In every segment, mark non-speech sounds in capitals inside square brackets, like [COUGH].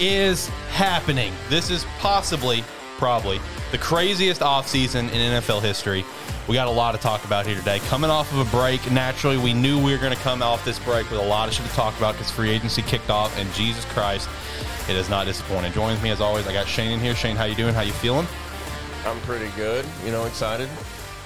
Is happening. This is possibly, probably, the craziest offseason in NFL history. We got a lot to talk about here today. Coming off of a break, naturally, we knew we were going to come off this break with a lot of shit to talk about because free agency kicked off, and Jesus Christ, it is not disappointing. Joins me as always. I got Shane in here. Shane, how you doing? How you feeling? I'm pretty good. You know, excited.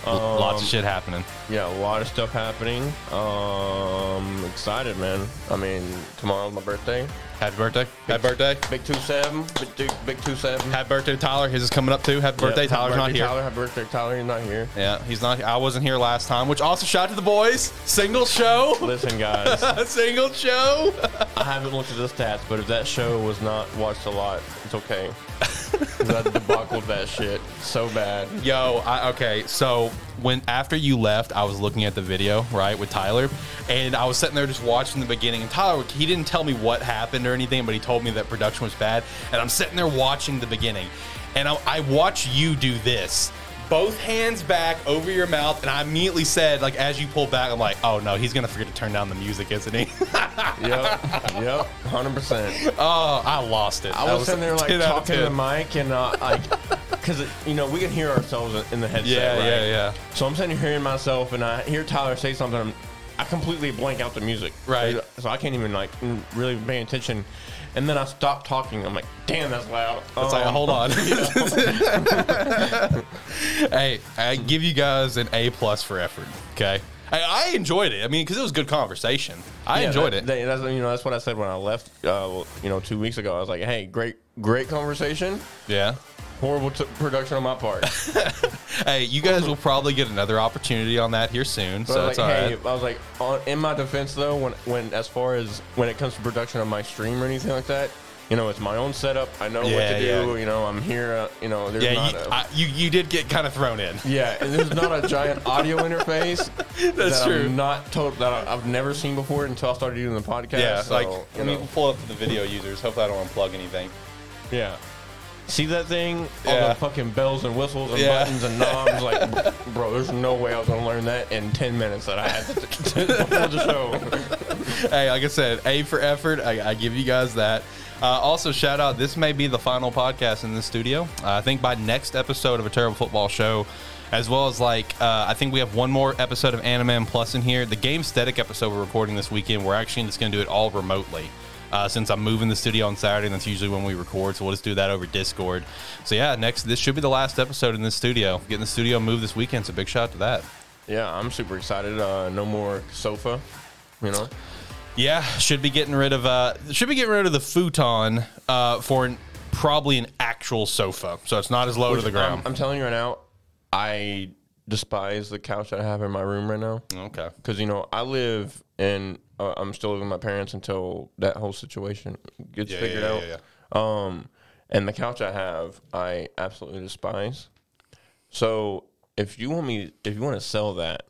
Lots of Um, shit happening. Yeah, a lot of stuff happening. Um, excited, man. I mean, tomorrow's my birthday. Happy birthday. Happy birthday. Big two seven. Big two, big two seven. Happy birthday, Tyler. His is coming up too. Happy birthday. Tyler's not here. Tyler, happy birthday, Tyler. You're not here. Yeah, he's not. I wasn't here last time, which also shout out to the boys. Single show. Listen, [LAUGHS] guys, A single show. I haven't looked at the stats, but if that show was not watched a lot, it's okay. I debacled that shit so bad. Yo, I, okay. So when after you left, I was looking at the video right with Tyler, and I was sitting there just watching the beginning. And Tyler, he didn't tell me what happened or anything, but he told me that production was bad. And I'm sitting there watching the beginning, and I, I watch you do this. Both hands back over your mouth, and I immediately said, like, as you pull back, I'm like, oh no, he's gonna forget to turn down the music, isn't he? [LAUGHS] Yep, yep, hundred percent. oh, I lost it. I That was sitting there like [LAUGHS] 10 out of talking to the mic and uh, like, [LAUGHS] because you know we can hear ourselves in the headset. Yeah, right? yeah, yeah. So I'm sitting here hearing myself, and I hear Tyler say something. I'm, I completely blank out the music. Right. So I can't even like really pay attention. And then I stop talking. I'm like, damn, that's loud. It's like, Um, hold on. [LAUGHS] [LAUGHS] hey, I give you guys an A plus for effort. Okay, I, I enjoyed it. I mean, because it was good conversation. I yeah, enjoyed that- it. that- that's, you know, that's what I said when I left. Uh, you know, two weeks ago, I was like, hey, great, great conversation. yeah. Horrible t- production on my part. [LAUGHS] Hey, you guys will probably get another opportunity on that here soon. But so I was it's like, all hey, right. I was like, on, in my defense though, when when as far as when it comes to production on my stream or anything like that, you know, it's my own setup. I know what Yeah, to do. yeah. You know, I'm here. Uh, you know, there's Yeah, not you, a I, you you did get kind of thrown in. yeah, and there's not a giant [LAUGHS] audio interface. That's that true. I'm not told that I- I've never seen before until I started doing the podcast. Yeah, so, like you let me know, pull up the video users. Hopefully, I don't unplug anything. yeah. See that thing? All Yeah. the fucking bells and whistles and Yeah. buttons and knobs. Like, [LAUGHS] bro, there's no way I was gonna learn that in ten minutes that I had to, [LAUGHS] the show. [LAUGHS] hey, like I said, A for effort. I, I give you guys that. Uh, also, shout out. This may be the final podcast in the studio. Uh, I think by next episode of a terrible football show, as well as like uh, I think we have one more episode of Animan Plus in here. The Gamesthetic episode we're recording this weekend. We're actually just going to do it all remotely. Uh, since I'm moving the studio on Saturday, and that's usually when we record, so we'll just do that over Discord. So yeah, next this should be the last episode in this studio. Getting the studio moved this weekend, so big shout out to that. Yeah, I'm super excited. Uh, no more sofa. You know. Yeah, should be getting rid of uh should be getting rid of the futon uh for an, probably an actual sofa. So it's not as low to the I'm, ground. I'm telling you right now, I despise the couch that I have in my room right now. okay. Because you know I live in, uh, I'm still living with my parents until that whole situation gets Yeah, figured yeah, out. yeah, Um, and the couch I have, I absolutely despise. So if you want me, if you want to sell that,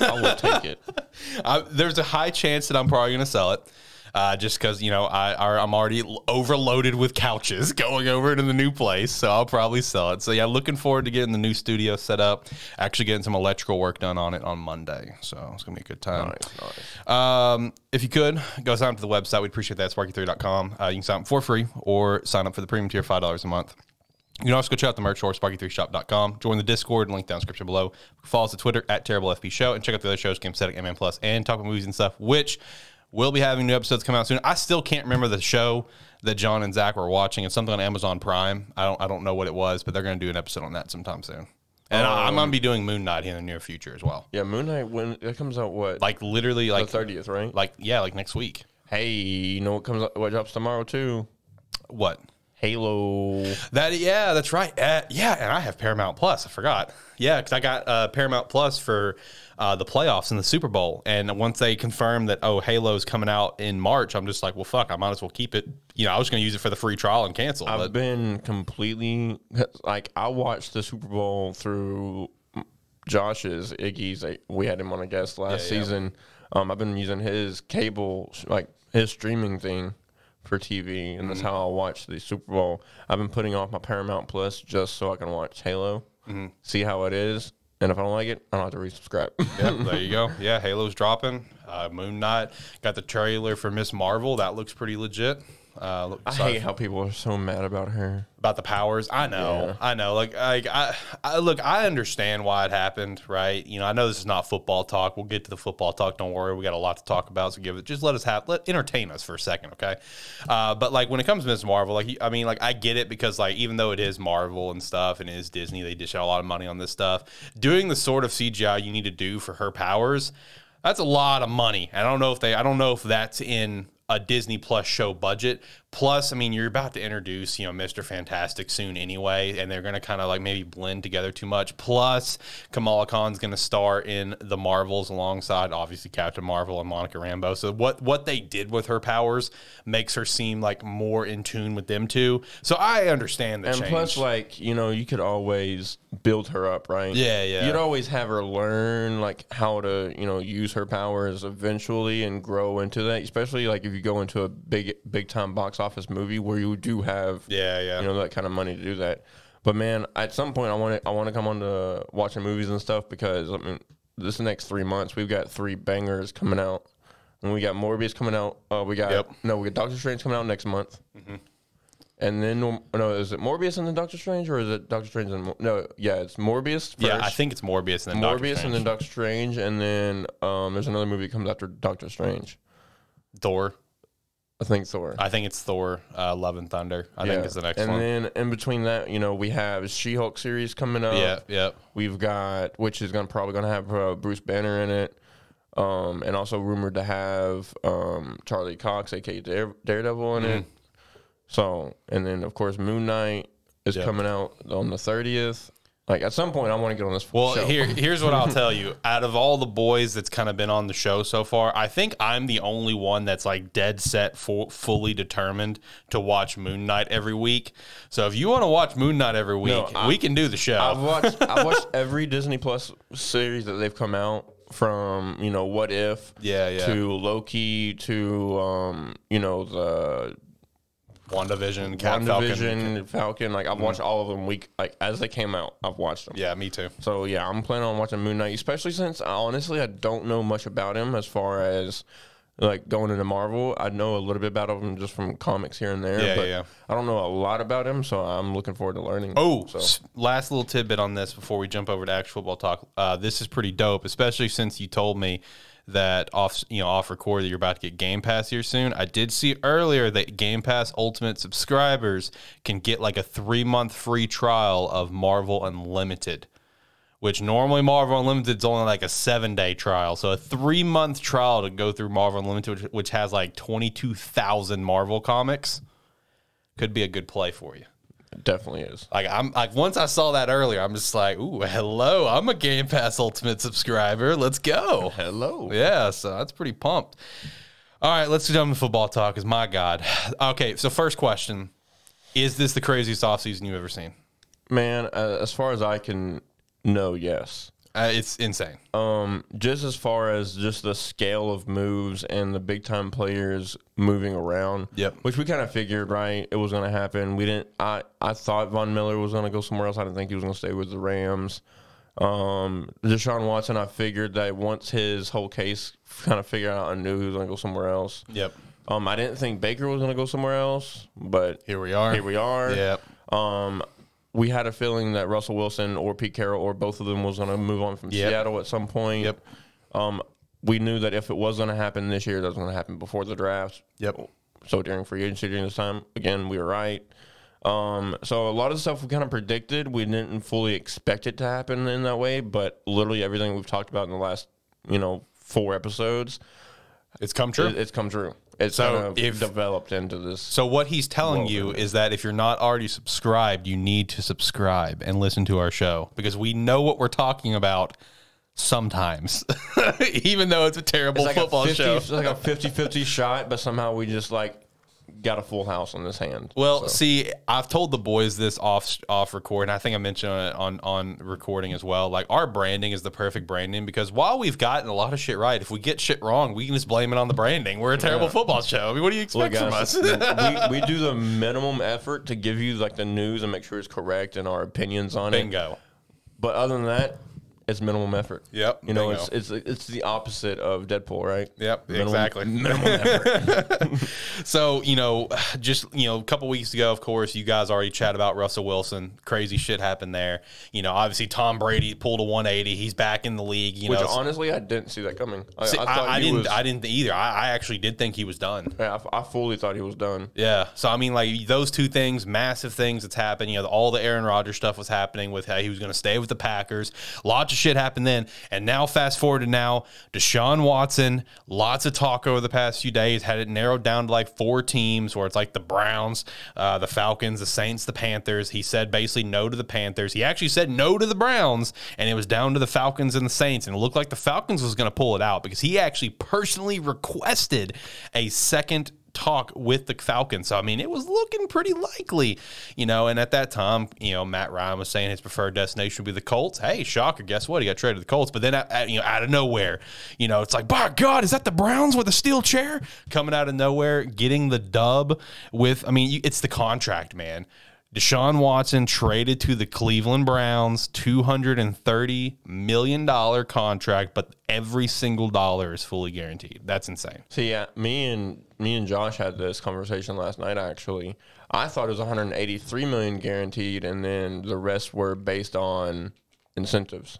I will take it. [LAUGHS] I, there's a high chance that I'm probably going to sell it. Uh, just because you know I are, I'm already overloaded with couches [LAUGHS] going over to the new place, so I'll probably sell it. So yeah, looking forward to getting the new studio set up. Actually, getting some electrical work done on it on Monday, so it's gonna be a good time. Nice, nice. Um, if you could, go sign up to the website. We'd appreciate that. SparkE3.com. Uh, you can sign up for free or sign up for the premium tier, $5 a month. You can also go check out the merch store, sparke3shop.com. Join the Discord, link down in the description below. Follow us on Twitter at TerribleFB Show and check out the other shows, Gamesthetic, MN Plus, and Talk about Movies and stuff, which we'll be having new episodes come out soon. I still can't remember the show that John and Zach were watching. It's something on Amazon Prime. I don't I don't know what it was, but they're going to do an episode on that sometime soon. And I, I'm going to um, be doing Moon Knight in the near future as well. Yeah, Moon Knight when it comes out what Like literally the like thirtieth, right? like yeah, like next week. hey, you know what comes out, what drops tomorrow too? What? Halo. That yeah, that's right. Uh, yeah, and I have Paramount Plus. I forgot. Yeah, because I got uh, Paramount Plus for uh, the playoffs and the Super Bowl. And once they confirmed that oh Halo's coming out in March, I'm just like, well, fuck, I might as well keep it. You know, I was going to use it for the free trial and cancel. I've But been completely like I watched the Super Bowl through Josh's Iggy's. like, We had him on a guest last Yeah, yeah. season. Um, I've been using his cable, like his streaming thing for TV, and that's Mm-hmm. how I watch the Super Bowl. I've been putting off my Paramount Plus just so I can watch Halo, Mm-hmm. see how it is, and if I don't like it, I don't have to resubscribe. [LAUGHS] yeah, there you go. Yeah, Halo's dropping. Uh, Moon Knight got the trailer for Miss Marvel. That looks pretty legit. Uh, look- I hate how people are so mad about her. about the powers. I know, Yeah. I know. Like, like I, I look, I understand why it happened, right? You know, I know this is not football talk. We'll get to the football talk. Don't worry, we got a lot to talk about. So give it, just let us have, let entertain us for a second, okay? Uh, but like when it comes to Ms. Marvel, like I mean, like I get it because like even though it is Marvel and stuff and it is Disney, they dish out a lot of money on this stuff. Doing the sort of CGI you need to do for her powers, that's a lot of money. I don't know if they, I don't know if that's in a Disney Plus show budget. Plus, I mean, you're about to introduce, you know, Mr. Fantastic soon anyway, and they're going to kind of like maybe blend together too much. Plus, Kamala Khan's going to star in the Marvels alongside obviously Captain Marvel and Monica Rambeau. So what what they did with her powers makes her seem like more in tune with them two. So I understand the change. And change. plus, like you know, you could always build her up, right? Yeah, yeah. You'd always have her learn like how to you know use her powers eventually and grow into that. Especially like if you go into a big big time box office movie where you do have yeah, yeah. you know that kind of money to do that. But man, at some point, I want to I want to come on to watching movies and stuff because I mean, this next three months we've got three bangers coming out, and we got Morbius coming out. Uh, we got Yep. no, we got Doctor Strange coming out next month. And then no, is it Morbius and then Doctor Strange, or is it Doctor Strange and Mor- no? Yeah, it's Morbius. First. yeah, I think it's Morbius and then Doctor Morbius Strange. and then Doctor Strange, and then um, there's another movie that comes after Doctor Strange. Thor. I think Thor. I think it's Thor, uh, Love and Thunder. I think it's the next one. and one. then in between that, you know, we have She-Hulk series coming up. yeah, yeah. We've got which is gonna probably gonna have uh, Bruce Banner in it, um, and also rumored to have um, Charlie Cox, aka Dare, Daredevil, in it. So, and then of course Moon Knight is Yeah. coming out on the thirtieth. Like at some point, I want to get on this. Well, show. here [LAUGHS] here's what I'll tell you. Out of all the boys that's kind of been on the show so far, I think I'm the only one that's like dead set, full, fully determined to watch Moon Knight every week. So if you want to watch Moon Knight every week, No, I- we can do the show. I've watched I've [LAUGHS] watched every Disney Plus series that they've come out from you know What If Yeah, yeah. to Loki to um you know the WandaVision, Cat Falcon. WandaVision, Falcon. Like I've watched all of them week like as they came out. I've watched them. Yeah, me too. So yeah, I'm planning on watching Moon Knight, especially since honestly I don't know much about him as far as like going into Marvel. I know a little bit about him just from comics here and there. Yeah, but yeah, yeah. I don't know a lot about him, so I'm looking forward to learning. Oh, so s- last little tidbit on this before we jump over to actual football talk. Uh, this is pretty dope, especially since you told me that off you know off record that you're about to get Game Pass here soon. I did see earlier that Game Pass Ultimate subscribers can get like a three month free trial of Marvel Unlimited. Which normally Marvel Unlimited is only like a seven day trial. So a three month trial to go through Marvel Unlimited, which, which has like 22,000 Marvel comics, could be a good play for you. It definitely is. Like I'm like once I saw that earlier, I'm just like, ooh, hello, I'm a Game Pass Ultimate subscriber. Let's go. [LAUGHS] Hello. Yeah, so that's pretty pumped. All right, let's jump to football talk. Cause my God. Okay, so first question: Is this the craziest offseason you've ever seen? Man, uh, as far as I can know, yes. Uh, it's insane. Um, just as far as just the scale of moves and the big time players moving around. Yep. Which we kind of figured, right? It was going to happen. We didn't. I I thought Von Miller was going to go somewhere else. I didn't think he was going to stay with the Rams. Um, Deshaun Watson, I figured that once his whole case kind of figured out, I knew he was going to go somewhere else. Yep. Um, I didn't think Baker was going to go somewhere else, but Here we are. here we are. Yep. Um, we had a feeling that Russell Wilson or Pete Carroll or both of them was going to move on from Yep. Seattle at some point. Yep. Um, we knew that if it was going to happen this year, that was going to happen before the draft. Yep. So during free agency during this time, again, we were right. Um, so a lot of the stuff we kind of predicted, we didn't fully expect it to happen in that way, but literally everything we've talked about in the last, you know, four episodes, It's come true. it, it's come true. It's So kind of if- developed into this. So what he's telling you is that if you're not already subscribed, you need to subscribe and listen to our show because we know what we're talking about sometimes, [LAUGHS] even though it's a terrible It's like football a 50, show. It's like a 50-50 shot, but somehow we just like got a full house on this hand. Well, So, see, I've told the boys this off off record, and I think I mentioned it on on recording as well. Like our branding is the perfect branding because while we've gotten a lot of shit right, if we get shit wrong, we can just blame it on the branding. We're a terrible football show. I mean, what do you look, expect from us? we, [LAUGHS] we do the minimum effort to give you like the news and make sure it's correct and our opinions on it. Bingo. But other than that, it's minimum effort. Yep, You know, bingo. it's it's it's the opposite of Deadpool, right? Yep, Minimum- exactly. Minimum [LAUGHS] effort. [LAUGHS] So, you know, just, you know, a couple weeks ago, of course, you guys already chat about Russell Wilson. Crazy shit happened there. You know, obviously Tom Brady pulled a 180. He's back in the league, you Which know. honestly, I didn't see that coming. I, See, I I, I didn't was- I didn't either. I, I actually did think he was done. yeah, I, I fully thought he was done. Yeah. So I mean, like those two things, massive things that's happened. You know, all the Aaron Rodgers stuff was happening with how he was going to stay with the Packers. Lots of shit happened then, and now fast forward to now, Deshaun Watson. Lots of talk over the past few days had it narrowed down to like four teams, where it's like the Browns, uh, the Falcons, the Saints, the Panthers. He said basically no to the Panthers. He actually said no to the Browns, and it was down to the Falcons and the Saints, and it looked like the Falcons was going to pull it out because he actually personally requested a second talk with the Falcons. So I mean, it was looking pretty likely, you know. And at that time, you know, Matt Ryan was saying his preferred destination would be the Colts. Hey, shocker! Guess what? He got traded to the Colts. But then, uh, you know, out of nowhere, you know, it's like, by God, is that the Browns with a steel chair coming out of nowhere, getting the dub with? I mean, it's the contract, man. Deshaun Watson traded to the Cleveland Browns, $230 million contract, but every single dollar is fully guaranteed. That's insane. See, yeah, me and me and Josh had this conversation last night. Actually, I thought it was 183 million guaranteed, and then the rest were based on incentives.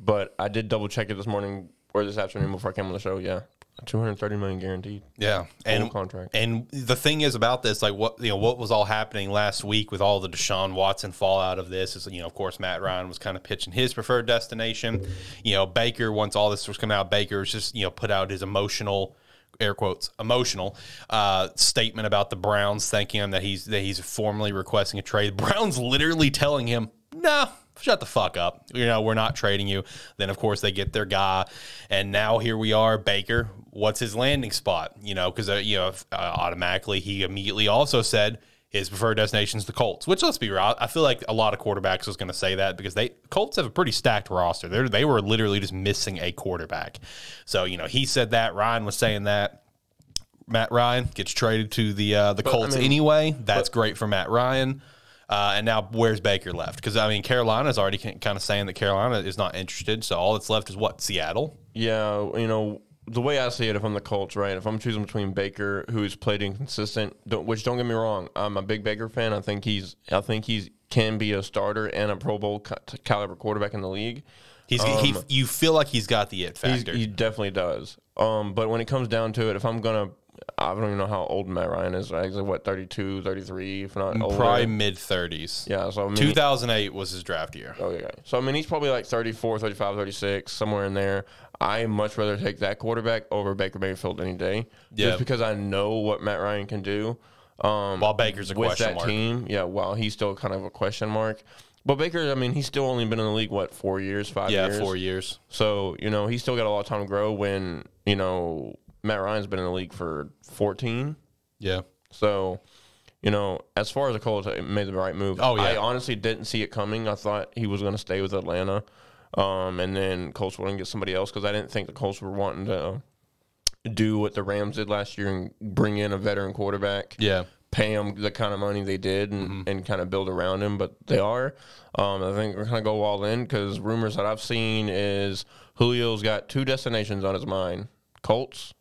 But I did double check it this morning or this afternoon before I came on the show. Yeah, 230 million guaranteed. Yeah, and contract. And the thing is about this, like what you know, what was all happening last week with all the Deshaun Watson fallout of this is, you know, of course, Matt Ryan was kind of pitching his preferred destination. You know, Baker once all this was coming out, Baker was just you know put out his emotional. Air quotes emotional uh, statement about the Browns, thanking him that he's that he's formally requesting a trade. [LAUGHS] Browns literally telling him, "No, shut the fuck up. You know, we're not trading you. Then, of course, they get their guy. And now here we are, Baker. What's his landing spot? You know, because, uh, you know, uh, automatically he immediately also said his preferred destination is the Colts, which let's be real. I feel like a lot of quarterbacks was going to say that because they Colts have a pretty stacked roster. They they were literally just missing a quarterback. So, you know, he said that. Ryan was saying that. Matt Ryan gets traded to the uh, the Colts mean- anyway. That's great for Matt Ryan. Uh, and now where's Baker left? Because I mean, Carolina's already kind of saying that Carolina is not interested. So all that's left is what Seattle. Yeah, you know the way I see it, if I'm the Colts, right? If I'm choosing between Baker, who's played inconsistent, don't, which don't get me wrong, I'm a big Baker fan. I think he's, I think he's can be a starter and a Pro Bowl caliber quarterback in the league. He's he, you feel like he's got the it Um, factor. he definitely does. Um, but when it comes down to it, if I'm gonna, I don't even know how old Matt Ryan is. Right? He's like what 32, 33, if not older. Probably mid thirties. Yeah, so I mean, 2008 was his draft year. Okay. So, I mean, he's probably like 34, 35, 36, somewhere in there. I much rather take that quarterback over Baker Mayfield any day. Yeah. Just because I know what Matt Ryan can do. Um, While Baker's a with question that mark. team, yeah, while he's still kind of a question mark. But Baker, I mean, he's still only been in the league, what, four years, five Yeah, years? four years. So, you know, he's still got a lot of time to grow when, you know, Matt Ryan's been in the league for 14. Yeah. So, you know, as far as the Colts, it made the right move. Oh, yeah. I honestly didn't see it coming. I thought he was going to stay with Atlanta, um, and then Colts to get somebody else because I didn't think the Colts were wanting to do what the Rams did last year and bring in a veteran quarterback. Yeah. Pay him the kind of money they did and, and kind of build around him, but they are. Um, I think we're going to go all in because rumors that I've seen is Julio's got two destinations on his mind: Colts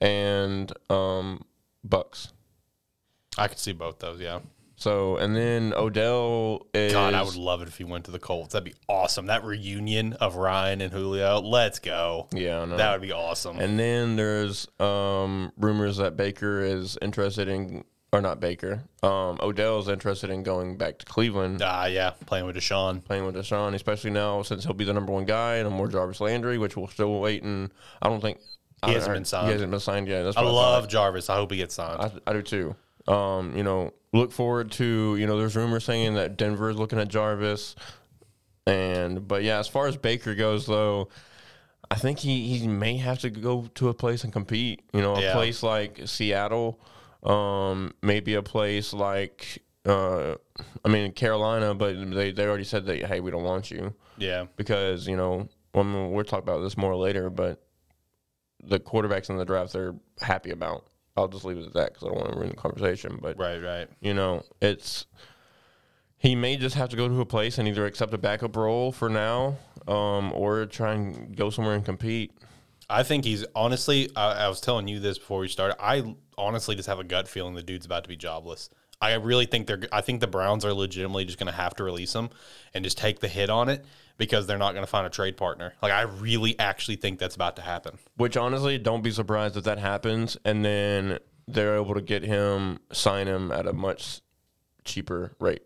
and um, Bucks. I could see both those. Yeah. So and then Odell is God, I would love it if he went to the Colts. That'd be awesome. That reunion of Ryan and Julio. Let's go. yeah, I know. That would be awesome. and then there's um, rumors that Baker is interested in, or not Baker. Um, Odell is interested in going back to Cleveland, Ah, yeah, playing with Deshaun. playing with Deshaun, especially now since he'll be the number one guy, and more Jarvis Landry, which we're still wait and I don't think He hasn't I- been signed. He hasn't been signed yet. That's I love thought. Jarvis. I hope he gets signed. I, I do too. Um, you know, look forward to you know. There's rumors saying that Denver is looking at Jarvis, and but yeah, as far as Baker goes, though, I think he he may have to go to a place and compete. You know, a Yeah. place like Seattle, um, maybe a place like uh, I mean Carolina, but they they already said that hey, we don't want you yeah. because you know I mean, we'll talk about this more later, but the quarterbacks in the draft they're happy about. I'll just leave it at that because I don't want to ruin the conversation. But Right, right. you know, it's he may just have to go to a place and either accept a backup role for now, um, or try and go somewhere and compete. I think he's honestly. I, I was telling you this before we started. I honestly just have a gut feeling the dude's about to be jobless. I really think they're. I think the Browns are legitimately just going to have to release him and just take the hit on it because they're not going to find a trade partner. Like I really actually think that's about to happen. Which honestly, don't be surprised if that happens, and then they're able to get him, sign him at a much cheaper rate.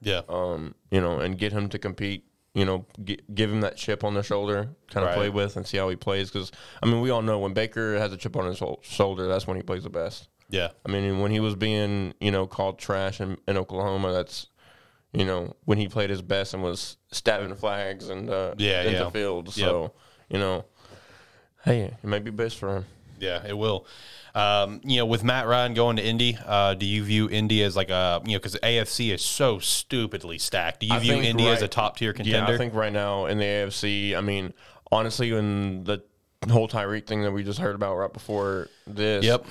Yeah. Um, you know, and get him to compete. You know, g- give him that chip on the shoulder, kind of Right. play with, and see how he plays. Because I mean, we all know when Baker has a chip on his shoulder, that's when he plays the best. yeah. I mean, when he was being, you know, called trash in, in Oklahoma, that's, you know, when he played his best and was stabbing flags and uh, Yeah, in yeah. field. So, you know, hey, it might be best for him. Yeah, it will. Um, you know, with Matt Ryan going to Indy, uh, do you view Indy as like a you know because AFC is so stupidly stacked? Do you I view Indy as a top tier contender? Yeah, I think right now in the AFC, I mean, honestly, when the whole Tyreek thing that we just heard about right before this, Yep.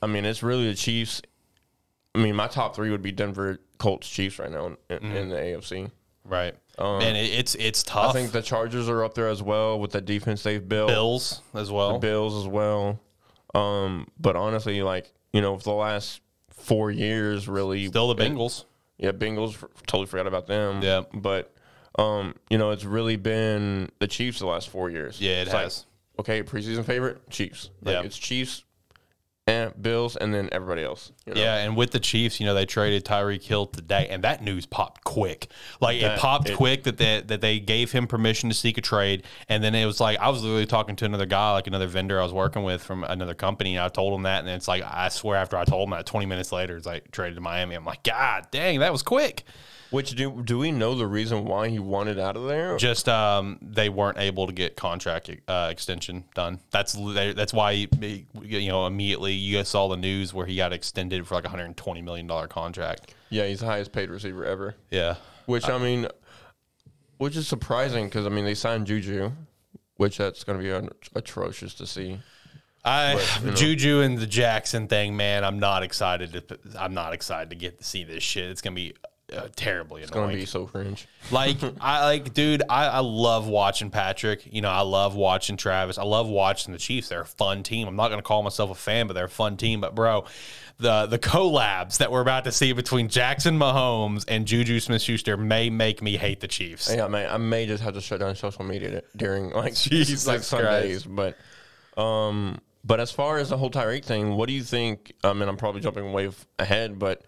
I mean, it's really the Chiefs. I mean, my top three would be Denver, Colts, Chiefs right now in, Mm-hmm. in the AFC. Right. and it, it's it's tough. Um, I think the Chargers are up there as well with the defense they've built. Bills as well. Bills as well. Um, but honestly, like you know, for the last four years, really, Still the it- Bengals. yeah, Bengals. Totally forgot about them. Yeah. but um, you know, it's really been the Chiefs the last four years. Yeah, it It's like, has. okay, preseason favorite Chiefs. Like Yeah. it's Chiefs and Bills, and then everybody else. you know? Yeah, and with the Chiefs, you know, they traded Tyreek Hill today, and that news popped quick. Like it popped it- quick that they, that they gave him permission to seek a trade, and then it was like I was literally talking to another guy, like another vendor I was working with from another company, and I told him that, and it's like I swear after I told him that, twenty minutes later, it's like traded to Miami. I'm like, God dang, that was quick. Which do do we know the reason why he wanted out of there? Just um, they weren't able to get contract uh, extension done. That's that's why he, you know immediately you guys saw the news where he got extended for like a 120 million dollar contract. yeah, he's the highest paid receiver ever. Yeah. Which I mean, which is surprising because I mean they signed Juju, which that's going to be un- atrocious to see. I you know. Juju and the Jackson thing, man. I'm not excited to. I'm not excited to get to see this shit. It's gonna be uh, terribly It's gonna be so cringe. like [LAUGHS] I like, dude. I, I love watching Patrick. You know, I love watching Travis. I love watching the Chiefs. They're a fun team. I'm not gonna call myself a fan, but they're a fun team. But bro, the the collabs that we're about to see between Jackson Mahomes and Juju Smith Schuster may make me hate the Chiefs. Yeah, I may I may just have to shut down social media during like [LAUGHS] Jesus like Sundays, but um, but as far as the whole Tyreek thing, what do you think? I mean, I'm probably jumping way ahead, but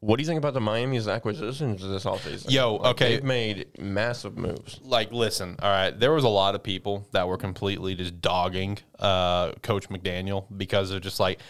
what do you think about the Miami's acquisitions this offseason? Yo, Like, okay. they've made massive moves. like listen all right there was a lot of people that were completely just dogging uh coach mcdaniel because of just like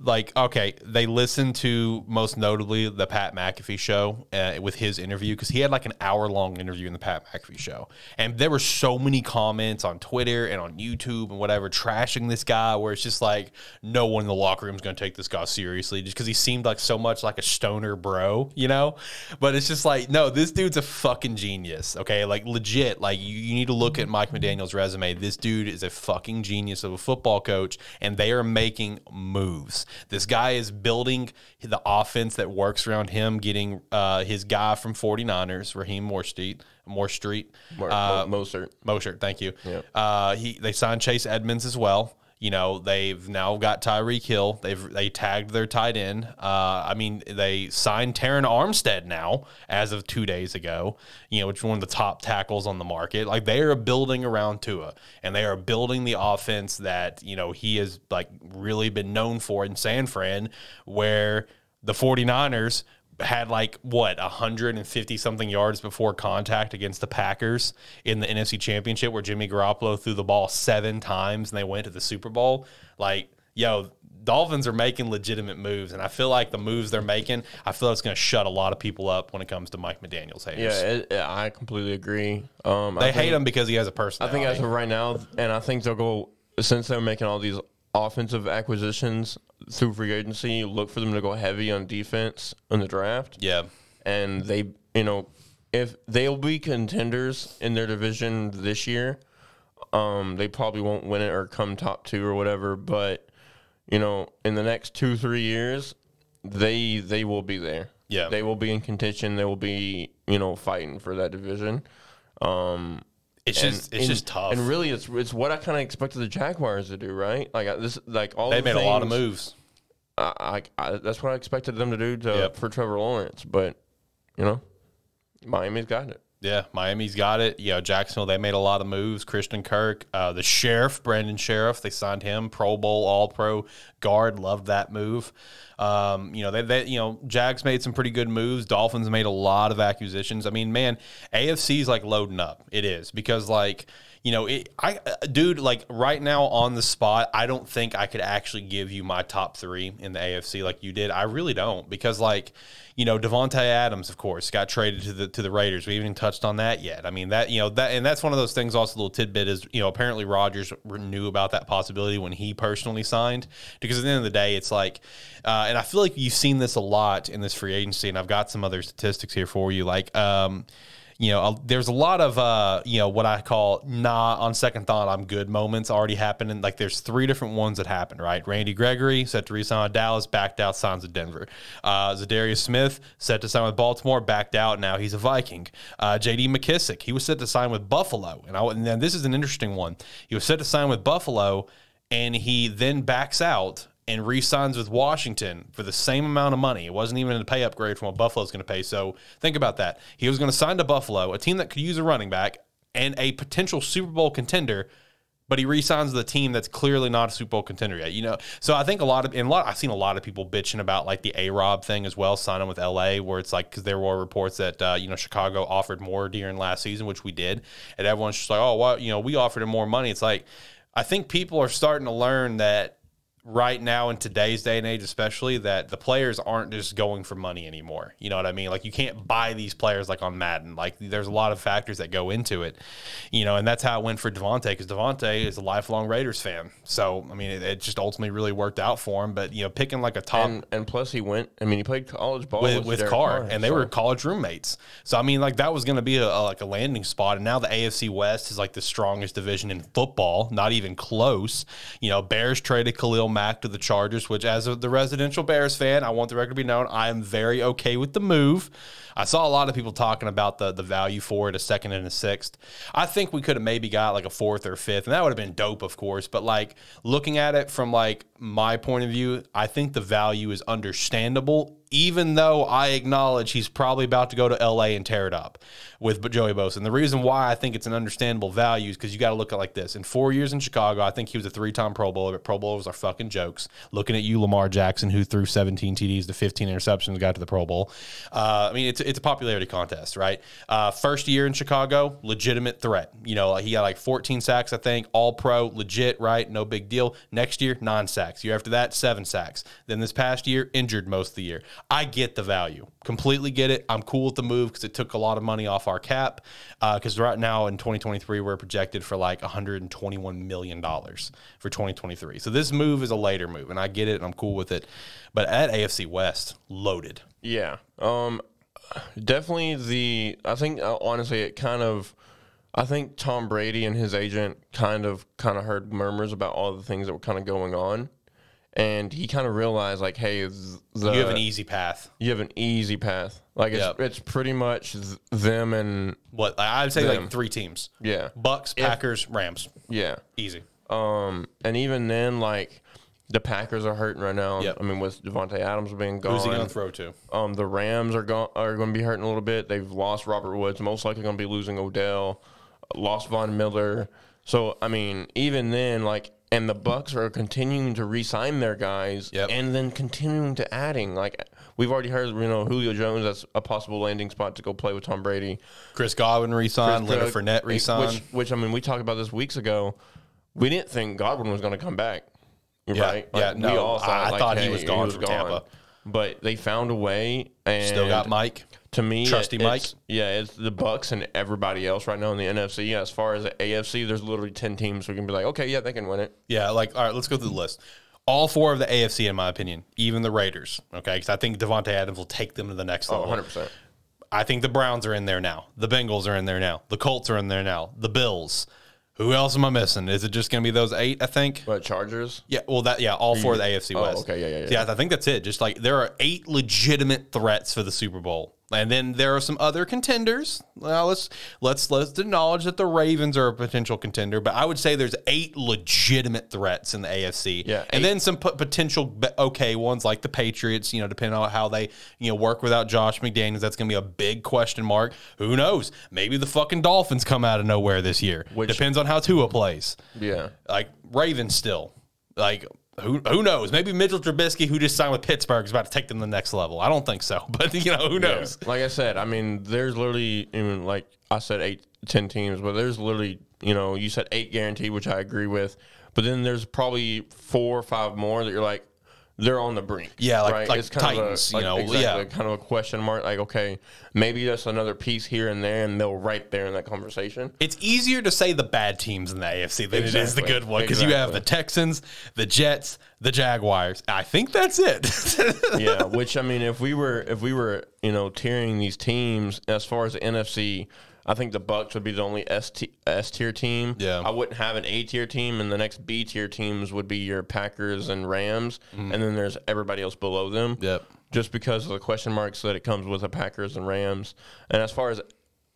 like okay they listened to most notably the pat mcafee show uh, with his interview because he had like an hour long interview in the pat mcafee show and there were so many comments on twitter and on youtube and whatever trashing this guy where it's just like no one in the locker room is going to take this guy seriously just because he seemed like so much like a stoner bro you know but it's just like no this dude's a fucking genius okay like legit like you, you need to look at mike mcdaniel's resume this dude is a fucking genius of a football coach and they are making moves this guy is building the offense that works around him getting uh, his guy from 49ers raheem moore street moore street More, uh, Mo- Mostert. Mosher, thank you. Yep. Uh, he they signed Chase Edmonds as well. You know they've now got Tyreek Hill. They've they tagged their tight end. Uh, I mean they signed Terron Armstead now as of two days ago. You know which is one of the top tackles on the market. Like they are building around Tua and they are building the offense that you know he has like really been known for in San Fran, where the 49ers had like what 150 something yards before contact against the Packers in the NFC Championship where Jimmy Garoppolo threw the ball 7 times and they went to the Super Bowl like yo Dolphins are making legitimate moves and I feel like the moves they're making I feel it's going to shut a lot of people up when it comes to Mike McDaniel's haters. Yeah, it, it- I completely agree. Um, they I hate him because he has a personality. I think as of right now, and I think they'll go since they're making all these offensive acquisitions through free agency. you Look for them to go heavy on defense in the draft, yeah. and they, you know, if they'll be contenders in their division this year, um, they probably won't win it or come top two or whatever. But you know, in the next two three years, they they will be there. Yeah. they will be in contention. They will be you know fighting for that division. Um, It's and- just it's and- just tough. And really, it's it's what I kind of expected the Jaguars to do, right? Like I- this, like all they the made a lot of moves. I, I, that's what I expected them to do to, Yep. for Trevor Lawrence, but you know, Miami's got it. Yeah, Miami's got it. You know, Jacksonville, they made a lot of moves. Christian Kirk, uh, the sheriff, Brandon Scherff, they signed him, Pro Bowl, All Pro guard. Loved that move. Um, you know, they, they, you know, Jags made some pretty good moves. Dolphins made a lot of acquisitions. I mean, man, AFC's like loading up. It is because like. You know, it, I, uh, dude, like right now on the spot, I don't think I could actually give you my top three in the AFC like you did. I really don't because, like, you know, Davante Adams, of course, got traded to the to the Raiders. We haven't even touched on that yet. I mean, that you know that, and that's one of those things. Also, a little tidbit is you know apparently Rodgers knew about that possibility when he personally signed because at the end of the day, it's like, uh, and I feel like you've seen this a lot in this free agency, and I've got some other statistics here for you, like. um you know, there's a lot of uh, you know what I call nah on second thought I'm good moments already happening. Like there's three different ones that happened. Right, Randy Gregory set to resign with Dallas, backed out, signs with Denver. Uh, Za'Darius Smith set to sign with Baltimore, backed out, now he's a Viking. Uh, J.D. McKissic he was set to sign with Buffalo, and, I, and then this is an interesting one. He was set to sign with Buffalo, and he then backs out and re-signs with Washington for the same amount of money. It wasn't even a pay upgrade from what Buffalo's going to pay. So think about that. He was going to sign to Buffalo, a team that could use a running back and a potential Super Bowl contender, but he re-signs a team that's clearly not a Super Bowl contender yet. You know, so I think a lot of and a lot I've seen a lot of people bitching about like the A Rob thing as well, signing with LA, where it's like because there were reports that uh, you know Chicago offered more during last season, which we did, and everyone's just like, oh, well, you know, we offered him more money. It's like I think people are starting to learn that right now in today's day and age especially that the players aren't just going for money anymore you know what i mean like you can't buy these players like on madden like there's a lot of factors that go into it you know and that's how it went for davante because davante is a lifelong raiders fan so i mean it, it just ultimately really worked out for him but you know picking like a top And and plus he went. I mean, he played college ball with, with, Carr, and they so- were college roommates. So I mean, like that was going to be a, a- like a landing spot, and now the AFC West is like the strongest division in football, not even close. You know, Bears traded Khalil Mack to the Chargers, which, as a, the residential Bears fan, I want the record to be known, I am very okay with the move. I saw a lot of people talking about the the value for it, a second and a sixth. I think we could have maybe got like a fourth or fifth, and that would have been dope, of course. But like looking at it from like my point of view, I think the value is understandable, even though I acknowledge he's probably about to go to LA and tear it up with Joey Bosa. And the reason why I think it's an understandable value is because you got to look at like this. In four years in Chicago, I think he was a three time Pro Bowler, but Pro Bowlers are fucking jokes. Looking at you, Lamar Jackson, who threw 17 TDs to 15 interceptions, got to the Pro Bowl. Uh, I mean, it's, it's a popularity contest, right? Uh, first year in Chicago, legitimate threat. You know, he got like 14 sacks, I think, all pro, legit, right? No big deal. Next year, nine sacks. Year after that, seven sacks. Then this past year, injured most of the year. I get the value, completely get it. I'm cool with the move because it took a lot of money off our cap. Because right now in 2023, we're projected for like 121 million dollars for 2023. So this move is a later move, and I get it, and I'm cool with it. But at AFC West, loaded. Yeah. Um definitely the I think uh, honestly it kind of I think Tom Brady and his agent kind of kind of heard murmurs about all the things that were kind of going on and he kind of realized like hey the, You have an easy path. you have an easy path like it's Yep. it's pretty much th- them and What I'd say, Them. like three teams: yeah Bucks, Packers, Rams. yeah Easy. um and even then like the Packers are hurting right now Yep. I mean with Davante Adams being gone Who's he going to throw to? Um, the Rams are going are going to be hurting a little bit. They've lost Robert Woods, most likely going to be losing Odell, lost Von Miller. So I mean, even then, like, and the Bucks are continuing to re-sign their guys, Yep. and then continuing to adding. Like we've already heard, you know, Julio Jones that's a possible landing spot to go play with Tom Brady. Chris Godwin re-signed, Leonard Cook, Fournette re-signed. Which, which I mean, we talked about this weeks ago. We didn't think Godwin was going to come back. Yeah, right? yeah, we no, all I- I thought he was gone from Tampa. But they found a way, and Still got Mike. To me, Trusty it- Mike? it's- Yeah, it's the Bucks and everybody else right now in the NFC. Yeah, as far as the AFC, there's literally ten teams who can be like, okay, yeah, they can win it. Yeah, like all right, let's go through the list. All four of the AFC, in my opinion, even the Raiders. Okay, because I think Davante Adams will take them to the next Oh, level. 100 percent. I think the Browns are in there now. The Bengals are in there now. The Colts are in there now. The Bills. Who else am I missing? Is it just going to be those eight? I think. But Chargers, Yeah, well, that yeah, all four of the AFC Oh, West. okay, yeah, yeah, yeah. Yeah, I think that's it. Just like there are eight legitimate threats for the Super Bowl And then there are some other contenders. Well, let's let's let's acknowledge that the Ravens are a potential contender, but I would say there's eight legitimate threats in the AFC. Yeah, and eight. then some p- potential okay ones like the Patriots. You know, depending on how they you know work without Josh McDaniels, that's going to be a big question mark. Who knows? Maybe the fucking Dolphins come out of nowhere this year. Which- Depends on how Tua plays. Yeah. Like Ravens still like. Who, who knows? Maybe Mitchell Trubisky, who just signed with Pittsburgh, is about to take them to the next level. I don't think so, [LAUGHS] but you know who knows. Like I said, I mean, there's literally even like I said eight, ten teams, but there's literally you know you said eight guaranteed, which I agree with, but then there's probably four or five more that you're like they're on the brink. Yeah, like- like Titans, of a, you know, exactly, yeah. kind of a question mark. Like okay, maybe that's another piece here and there, and they'll right there in that conversation. It's easier to say the bad teams in the AFC than it is the good one because you have the Texans, the Jets, the Jaguars. I think that's it. [LAUGHS] yeah, which I mean, if we were if we were you know tiering these teams as far as the NFC, I think the Bucks would be the only S tier team. Yeah. I wouldn't have an A tier team, and the next B tier teams would be your Packers and Rams, mm-hmm. and then there's everybody else below them. Yep. Just because of the question marks that it comes with the Packers and Rams, and as far as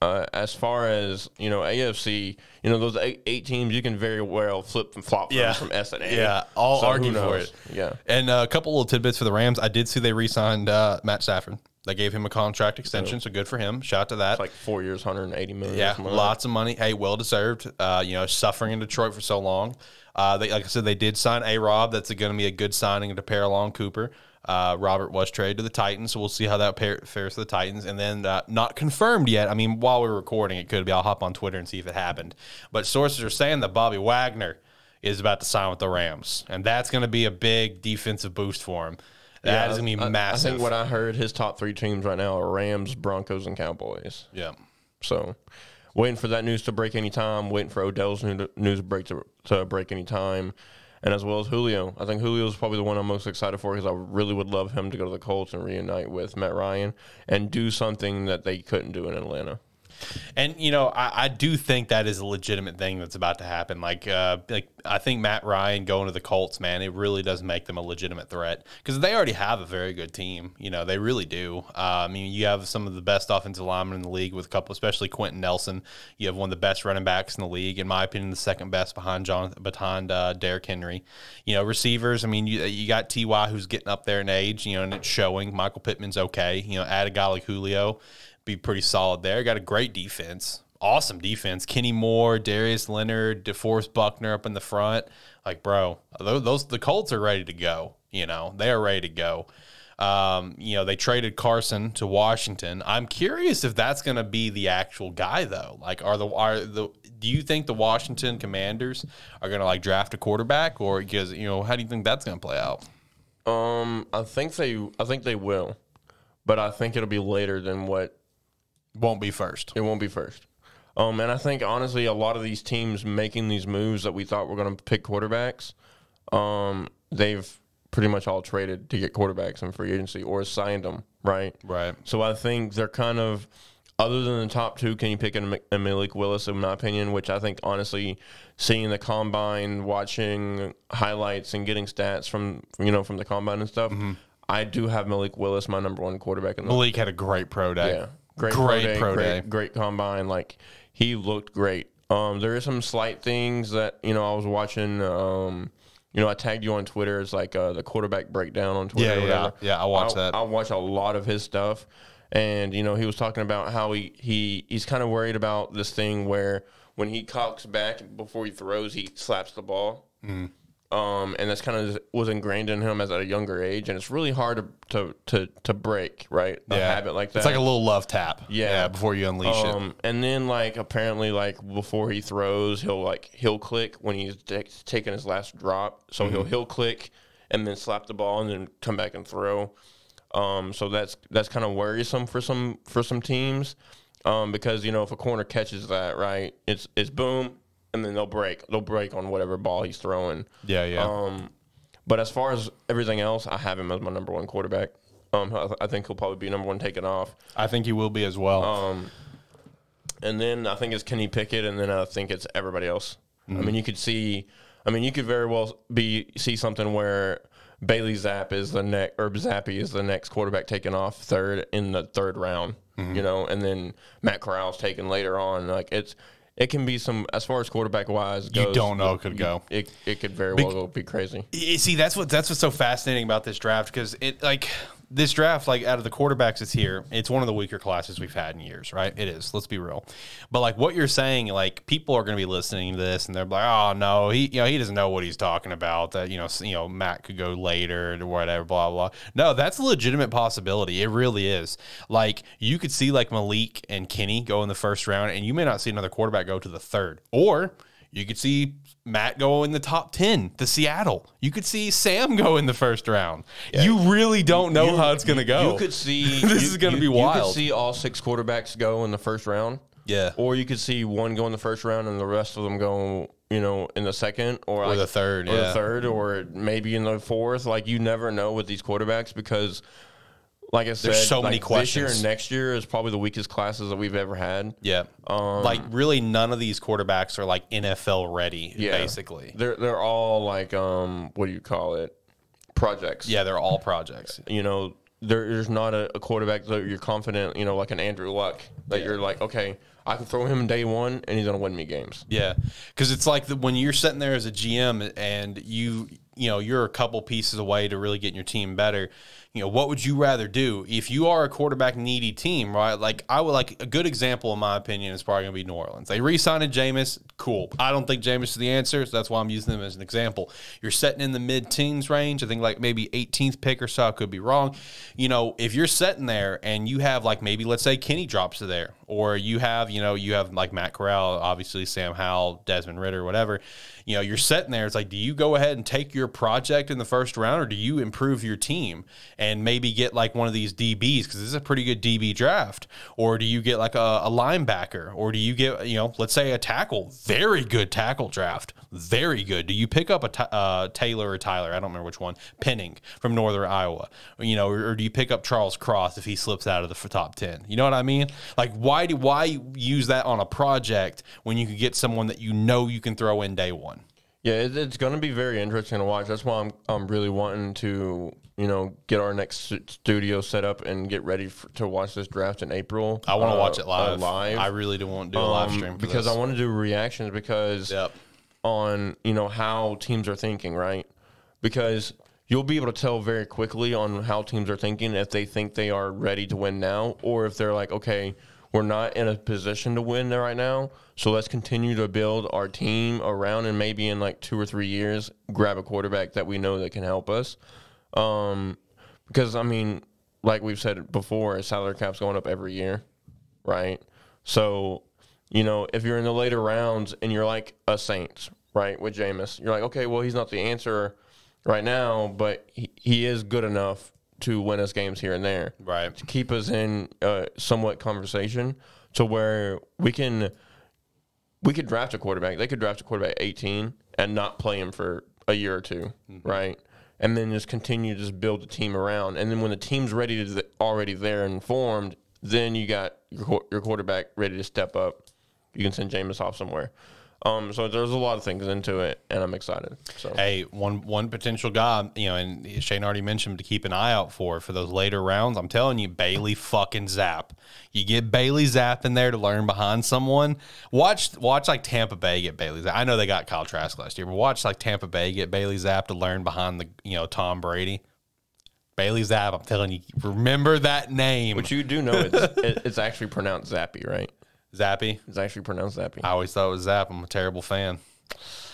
uh, as far as you know, AFC, you know those eight, eight teams, you can very well flip and flop Yeah. from S and A. yeah, I'll So argue for it. Yeah. And uh, a couple little tidbits for the Rams. I did see they re-signed uh, Matt Stafford. They gave him a contract extension, so good for him. Shout out to that. Like four years, 180 million. Yeah, something like that. lots of money. Hey, well deserved. Uh, you know, suffering in Detroit for so long. Uh, they, like I said, they did sign a Rob. That's going to be a good signing to pair along Cooper. Uh, Robert was traded to the Titans, so we'll see how that pair, fares to the Titans. And then uh, not confirmed yet. I mean, while we're recording, it could be. I'll hop on Twitter and see if it happened. But sources are saying that Bobby Wagner is about to sign with the Rams, and that's going to be a big defensive boost for him. That is going to be massive. I think what I heard, his top three teams right now are Rams, Broncos, and Cowboys. yeah. So, waiting for that news to break any time. Waiting for Odell's news news break to, to break any time, and as well as Julio. I think Julio is probably the one I'm most excited for because I really would love him to go to the Colts and reunite with Matt Ryan and do something that they couldn't do in Atlanta. And you know, I, I do think that is a legitimate thing that's about to happen. Like, uh, like I think Matt Ryan going to the Colts, man, it really does make them a legitimate threat because they already have a very good team. You know, they really do. Uh, I mean, you have some of the best offensive linemen in the league with a couple, especially Quenton Nelson. You have one of the best running backs in the league, in my opinion, the second best behind Jonathan, behind uh, Derrick Henry. You know, receivers. I mean, you you got Ty who's getting up there in age. You know, and it's showing. Michael Pittman's okay. You know, add a guy like Julio be pretty solid there. Got a great defense. Awesome defense. Kenny Moore, Darius Leonard, DeForest Buckner up in the front. Like, bro, those, the Colts are ready to go. You know, they are ready to go. Um, you know, they traded Carson to Washington. I'm curious if that's going to be the actual guy though. Like, are the are the do you think the Washington Commanders are going to like draft a quarterback or because you know how do you think that's going to play out? Um, I think they, I think they will, but I think it'll be later than what Won't be first. It won't be first. Um, and I think honestly, a lot of these teams making these moves that we thought were going to pick quarterbacks, um, they've pretty much all traded to get quarterbacks in free agency or signed them, right? Right. So I think they're kind of, other than the top two, can you pick a, a Malik Willis, in my opinion, which I think honestly, seeing the combine, watching highlights and getting stats from, you know, from the combine and stuff, I do have Malik Willis, my number one quarterback in the Malik had a great pro day. yeah, great, great pro, pro day, day. great, great combine. Like he looked great. Um, there is some slight things that you know I was watching. Um, you know, I tagged you on Twitter. It's like uh, the quarterback breakdown on Twitter. Yeah, or yeah, whatever. yeah, I watched that. I watch a lot of his stuff, and you know, he was talking about how he he he's kind of worried about this thing where when he cocks back before he throws, he slaps the ball. Mm. Um, and that's kind of was ingrained in him as at a younger age, and it's really hard to to to, to break right a habit like that. It's like a little love tap. Yeah. yeah before you unleash it. Um, and then like apparently like before he throws, he'll like he'll click when he's t- taking his last drop. So Mm-hmm. he'll he'll click and then slap the ball and then come back and throw. Um, so that's that's kind of worrisome for some for some teams, um, because you know if a corner catches that right, it's it's boom, and then they'll break they'll break on whatever ball he's throwing. Yeah, yeah. Um, but as far as everything else, I have him as my number one quarterback. Um, I, I think he'll probably be number one taken off. I think he will be as well. Um, and then I think it's Kenny Pickett, and then I think it's everybody else. I mean, you could see. I mean, you could very well be see something where Bailey Zappe is the next, or Zappe is the next quarterback taken off third in the third round. you know, and then Matt Corral's taken later on. Like it's it can be some as far as quarterback wise goes. You don't know it could go. It it could very well go be crazy. You see, that's what that's what's so fascinating about this draft because it like this draft, like out of the quarterbacks that's here, it's one of the weaker classes we've had in years, right? It is. Let's be real. But like what you're saying, like people are going to be listening to this and they're like, oh no, he you know he doesn't know what he's talking about. That you know you know Matt could go later or whatever, blah blah. No, that's a legitimate possibility. It really is. Like you could see like Malik and Kenny go in the first round, and you may not see another quarterback go to the third, or you could see Matt go in the top 10 to Seattle. You could see Sam go in the first round. You really don't know You- how it's going to go. [LAUGHS] You could see This you- is gonna be be You could see all six quarterbacks go in the first round. Yeah. Or you could see one go in the first round and the rest of them go, you know, in the second or, like- the third, or yeah. the third, or maybe in the fourth. Like you never know with these quarterbacks because, like I said, there's so many like, This year and next year is probably the weakest classes that we've ever had. yeah. Um, like really none of these quarterbacks are like NFL ready Yeah. basically. They're they're all like um, what do you call it? Projects. Yeah, they're all projects. you know, there, there's not a, a quarterback that you're confident, you know, like an Andrew Luck, that you're like, okay, I can throw him day one and he's going to win me games. Yeah, because it's like the, when you're sitting there as a GM and you you know you're a couple pieces away to really getting your team better. You know what would you rather do if you are a quarterback needy team, right? Like I would like a good example in my opinion is probably to be New Orleans. They re-signed Jameis, cool. I don't think Jameis is the answer, so that's why I'm using them as an example. You're setting in the mid-teens range. I think like maybe 18th pick or so. I could be wrong. You know, if you're sitting there and you have like maybe let's say Kenny drops to there, or you have you know you have like Matt Corral, obviously Sam Howell, Desmond Ridder, whatever. You know, you're sitting there. It's like, do you go ahead and take your project in the first round, or do you improve your team maybe get like one of these DBs because this is a pretty good DB draft, or do you get like a, a linebacker, or do you get you know let's say a tackle, very good tackle draft, very good. Do you pick up a uh, Taylor or Tyler? I don't remember which one. Penning from Northern Iowa, you know, or, or do you pick up Charles Cross if he slips out of the top ten? You know what I mean? Like, why do why use that on a project when you could get someone that you know you can throw in day one? Yeah, it's going to be very interesting to watch. That's why I'm, I'm really wanting to, you know, get our next studio set up and get ready for, to watch this draft in April. I want to uh, watch it uh, live. live. I really do want to do a live Um, stream for because this. I want to do reactions because Yep. on you know how teams are thinking, right? Because you'll be able to tell very quickly on how teams are thinking if they think they are ready to win now, or if they're like, okay, we're not in a position to win there right now, so let's continue to build our team around, and maybe in like two or three years, grab a quarterback that we know that can help us. Um, because I mean, like we've said before, salary cap's going up every year, right? So, you know, if you're in the later rounds and you're like a Saints, right, with Jameis, you're like, okay, well, he's not the answer right now, but he, he is good enough to win us games here and there, Right. to keep us in uh, somewhat conversation to where we can we could draft a quarterback. They could draft a quarterback at 18 and not play him for a year or 2 right? And then just continue to just build the team around. And then when the team's ready to already there and formed, then you got your, your quarterback ready to step up. You can send Jameis off somewhere. Um, so there's a lot of things into it, and I'm excited. So Hey, one one potential guy, you know, and Shane already mentioned to keep an eye out for for those later rounds. I'm telling you, Bailey fucking Zap. You get Bailey Zap in there to learn behind someone. Watch watch like Tampa Bay get Bailey Zap. I know they got Kyle Trask last year, but watch like Tampa Bay get Bailey Zap to learn behind the you know Tom Brady. Bailey Zap. I'm telling you, remember that name, But you do know it's [LAUGHS] it, it's actually pronounced Zappy, right? Zappy. It's actually pronounced Zappy. I always thought it was Zap. I'm a terrible fan.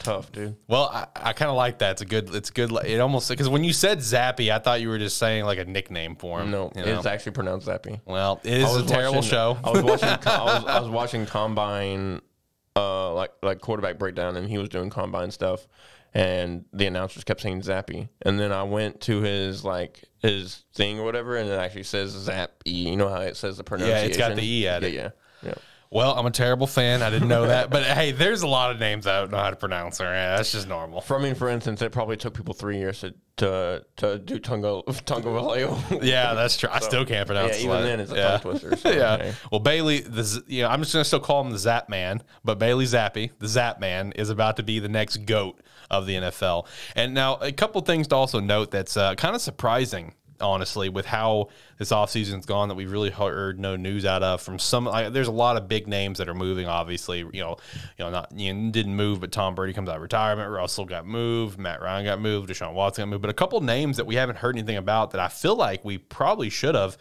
Tough, dude. Well, I, I kind of like that. It's a good. It's good. It almost because when you said Zappy, I thought you were just saying like a nickname for him. No, you know? it's actually pronounced Zappy. well, it is a terrible watching- show. I was watching. [LAUGHS] I was, I was watching combine, uh, like like quarterback breakdown, and he was doing combine stuff, and the announcers kept saying Zappy, and then I went to his like his thing or whatever, and it actually says Zappy. You know how it says the pronunciation? Yeah, it's got the E at yeah, it. Yeah, yeah. Well, I'm a terrible fan. I didn't know that, but hey, there's a lot of names I don't know how to pronounce. Yeah, that's just normal. For I mean, for instance, it probably took people three years to to, to do Tungo Tungo Vallejo. [LAUGHS] Yeah, that's true. I still can't pronounce. yeah, even then it's a yeah. tongue twister. So, [LAUGHS] yeah. hey. Well, Bailey, the you know, I'm just gonna still call him the Zap Man, but Bailey Zappe, the Zap Man, is about to be the next goat of the NFL. And now, a couple things to also note that's uh, kind of surprising honestly, with how this offseason's gone that we've really heard no news out of from some. Like, there's a lot of big names that are moving. Obviously, you know, you know, not you know, didn't move, but Tom Brady comes out of retirement. Russell got moved. Matt Ryan got moved. Deshaun Watson got moved. But a couple names that we haven't heard anything about that I feel like we probably should have.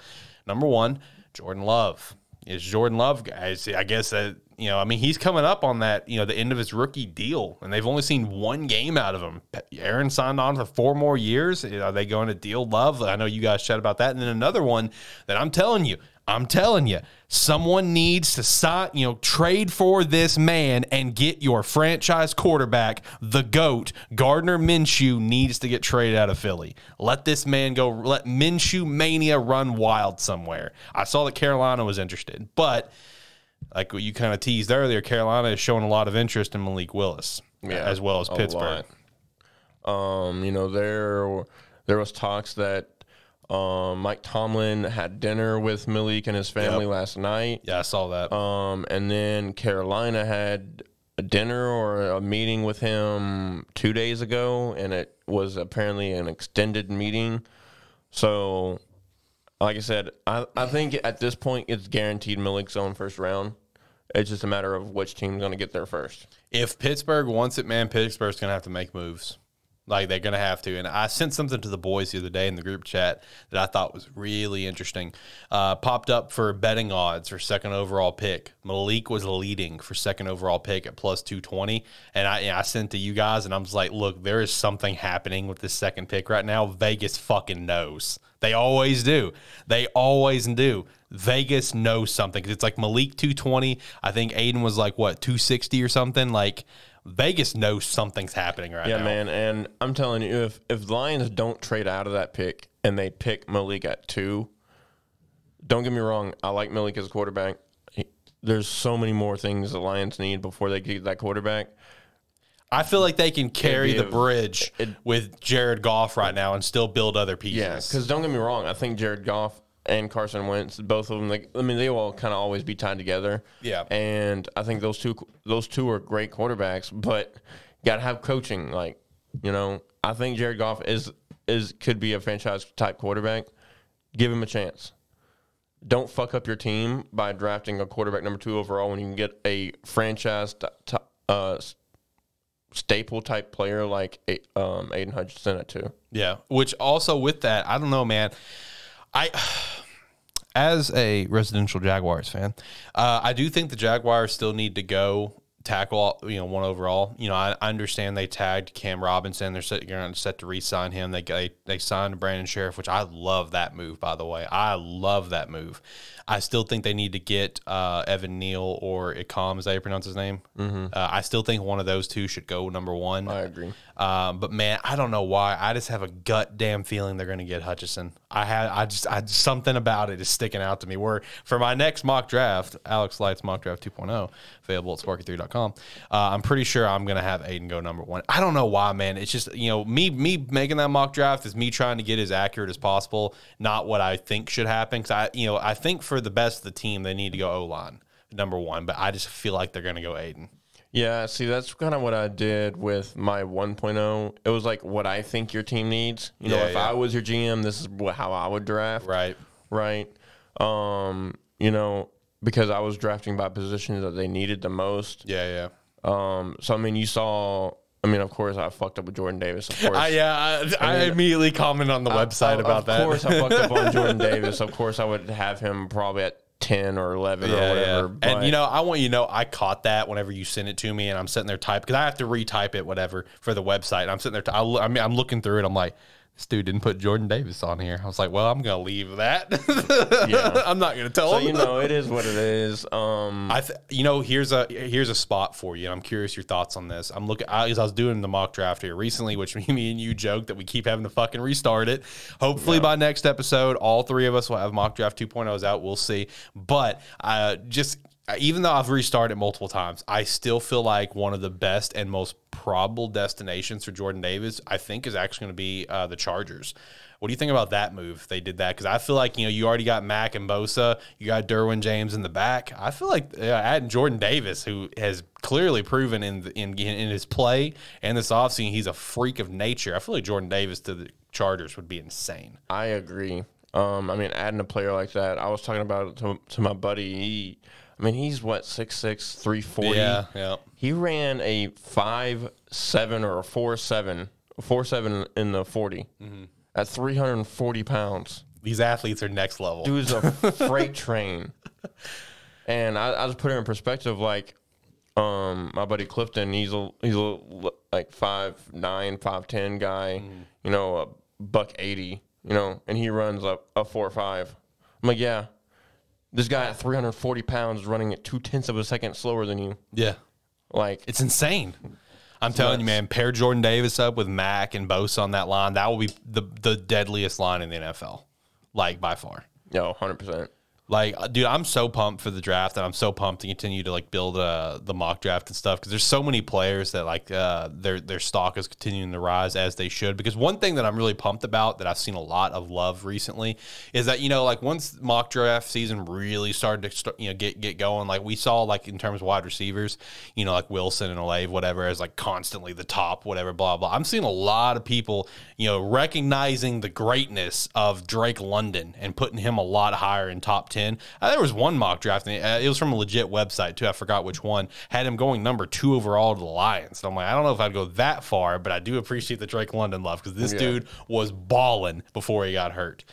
Number one, Jordan Love. Is Jordan Love, guys? I guess that you know, I mean, he's coming up on that, you know, the end of his rookie deal, and they've only seen one game out of him. Aaron signed on for four more years. Are they going to deal Love? I know you guys chat about that. And then another one that I'm telling you, I'm telling you, someone needs to sign, you know, trade for this man and get your franchise quarterback, the GOAT. Gardner Minshew needs to get traded out of Philly. Let this man go. Let Minshew mania run wild somewhere. I saw that Carolina was interested, but like what you kind of teased earlier, Carolina is showing a lot of interest in Malik Willis, yeah, as well as Pittsburgh. Um, you know, there there was talks that um, Mike Tomlin had dinner with Malik and his family yep. last night. Yeah, I saw that. Um, and then Carolina had a dinner or a meeting with him two days ago, and it was apparently an extended meeting. So, like I said, I, I think at this point it's guaranteed Malik's own first round. It's just a matter of which team's going to get there first. If Pittsburgh wants it, man, Pittsburgh's going to have to make moves. Like they're gonna have to. And I sent something to the boys the other day in the group chat that I thought was really interesting. Uh, popped up for betting odds for second overall pick. Malik was leading for second overall pick at plus two twenty, and I I sent to you guys, and I was like, look, there is something happening with this second pick right now. Vegas fucking knows. They always do. They always do. Vegas knows something. It's like Malik 220. I think Aiden was like, what, 260 or something? Like, Vegas knows something's happening right yeah, now. Yeah, man. And I'm telling you, if if Lions don't trade out of that pick and they pick Malik at two, don't get me wrong. I like Malik as a quarterback. He, there's so many more things the Lions need before they get that quarterback. I feel like they can carry the bridge it, with Jared Goff right now and still build other pieces. Yeah, because don't get me wrong. I think Jared Goff and Carson Wentz, both of them. Like, I mean, they will kind of always be tied together. Yeah, and I think those two those two are great quarterbacks, but got to have coaching. Like, you know, I think Jared Goff is is could be a franchise type quarterback. Give him a chance. Don't fuck up your team by drafting a quarterback number two overall when you can get a franchise t- uh, staple type player like um, Aidan Hutchinson at two. Yeah, which also with that, I don't know, man. I as a residential Jaguars fan, uh, I do think the Jaguars still need to go tackle, you know, one overall. You know, I, I understand they tagged Cam Robinson. They're set, to set to re-sign him. They, they they signed Brandon Scherff, which I love that move. By the way, I love that move. I still think they need to get uh, Evan Neal or Ikem, is that you pronounce his name? Mm-hmm. Uh, I still think one of those two should go number one. I agree. Um, but man, I don't know why. I just have a gut damn feeling they're going to get Hutchinson. I had, I just, I something about it is sticking out to me. Where for my next mock draft, Alex Lights mock draft 2.0, available at SparkE3.com. Uh, I'm pretty sure I'm going to have Aiden go number one. I don't know why, man. It's just you know me, me making that mock draft is me trying to get as accurate as possible, not what I think should happen. Because I, you know, I think for the best of the team, they need to go O line number one. But I just feel like they're going to go Aiden. Yeah, see, that's kind of what I did with my 1.0. It was like what I think your team needs. You know, if yeah. I was your GM, this is how I would draft. Right. Right. Um, you know, because I was drafting by positions that they needed the most. Yeah, yeah. Um, so I mean, you saw. I mean, of course, I fucked up with Jordan Davis. Of course, uh, yeah. I, I, I mean, immediately commented on the website I, about that. Of course, I fucked up on Jordan [LAUGHS] Davis. Of course, I would have him probably at 10 or 11 yeah, or whatever. Yeah. And, you know, I want you to know I caught that whenever you sent it to me and I'm sitting there typing because I have to retype it, whatever, for the website. And I'm sitting there, t- I, I mean, I'm looking through it. I'm like, dude didn't put Jordan Davis on here. I was like, well, I'm gonna leave that. [LAUGHS] yeah, [LAUGHS] I'm not gonna tell so, him. you know, it is what it is. Um, I, th- you know, here's a here's a spot for you. I'm curious your thoughts on this. I'm looking as I was doing the mock draft here recently, which [LAUGHS] me and you joked that we keep having to fucking restart it. Hopefully yeah. by next episode, all three of us will have mock draft 2.0s out. We'll see. But uh, just even though I've restarted multiple times, I still feel like one of the best and most probable destinations for Jordan Davis, I think, is actually going to be uh, the Chargers. What do you think about that move? They did that because I feel like you know you already got Mack and Bosa, you got Derwin James in the back. I feel like uh, adding Jordan Davis, who has clearly proven in, the, in in his play and this offseason he's a freak of nature. I feel like Jordan Davis to the Chargers would be insane. I agree. Um, I mean, adding a player like that, I was talking about it to, to my buddy. He, I mean, he's what 6'6", 340. Yeah, yeah. He ran a five seven or a four seven, four seven in the 40 Mm-hmm. at three hundred and forty pounds. These athletes are next level. Dude's a [LAUGHS] freight train. And I, I just put it in perspective, like, um, my buddy Clifton, he's a he's a like five nine, five ten guy, you know, a buck eighty, you know, and he runs a, a four five. I'm like, yeah, this guy at 340 pounds is running at two tenths of a second slower than you. yeah, Like, it's insane. I'm telling you, man. Pair Jordan Davis up with Mack and Bosa on that line. That will be the the deadliest line in the NFL, like by far. yo, hundred percent. Like, uh, dude, I'm so pumped for the draft, and I'm so pumped to continue to like build uh, the mock draft and stuff because there's so many players that like uh, their their stock is continuing to rise as they should. Because one thing that I'm really pumped about that I've seen a lot of love recently is that you know like once mock draft season really started to start, you know get get going, like we saw like in terms of wide receivers, you know like Wilson and Olave, whatever, as like constantly the top, whatever, blah blah. I'm seeing a lot of people, you know, recognizing the greatness of Drake London and putting him a lot higher in top ten. Uh, there was one mock draft, and it, uh, it was from a legit website too. I forgot which one had him going number two overall to the Lions. So I'm like, I don't know if I'd go that far, but I do appreciate the Drake London love because this Yeah. dude was balling before he got hurt.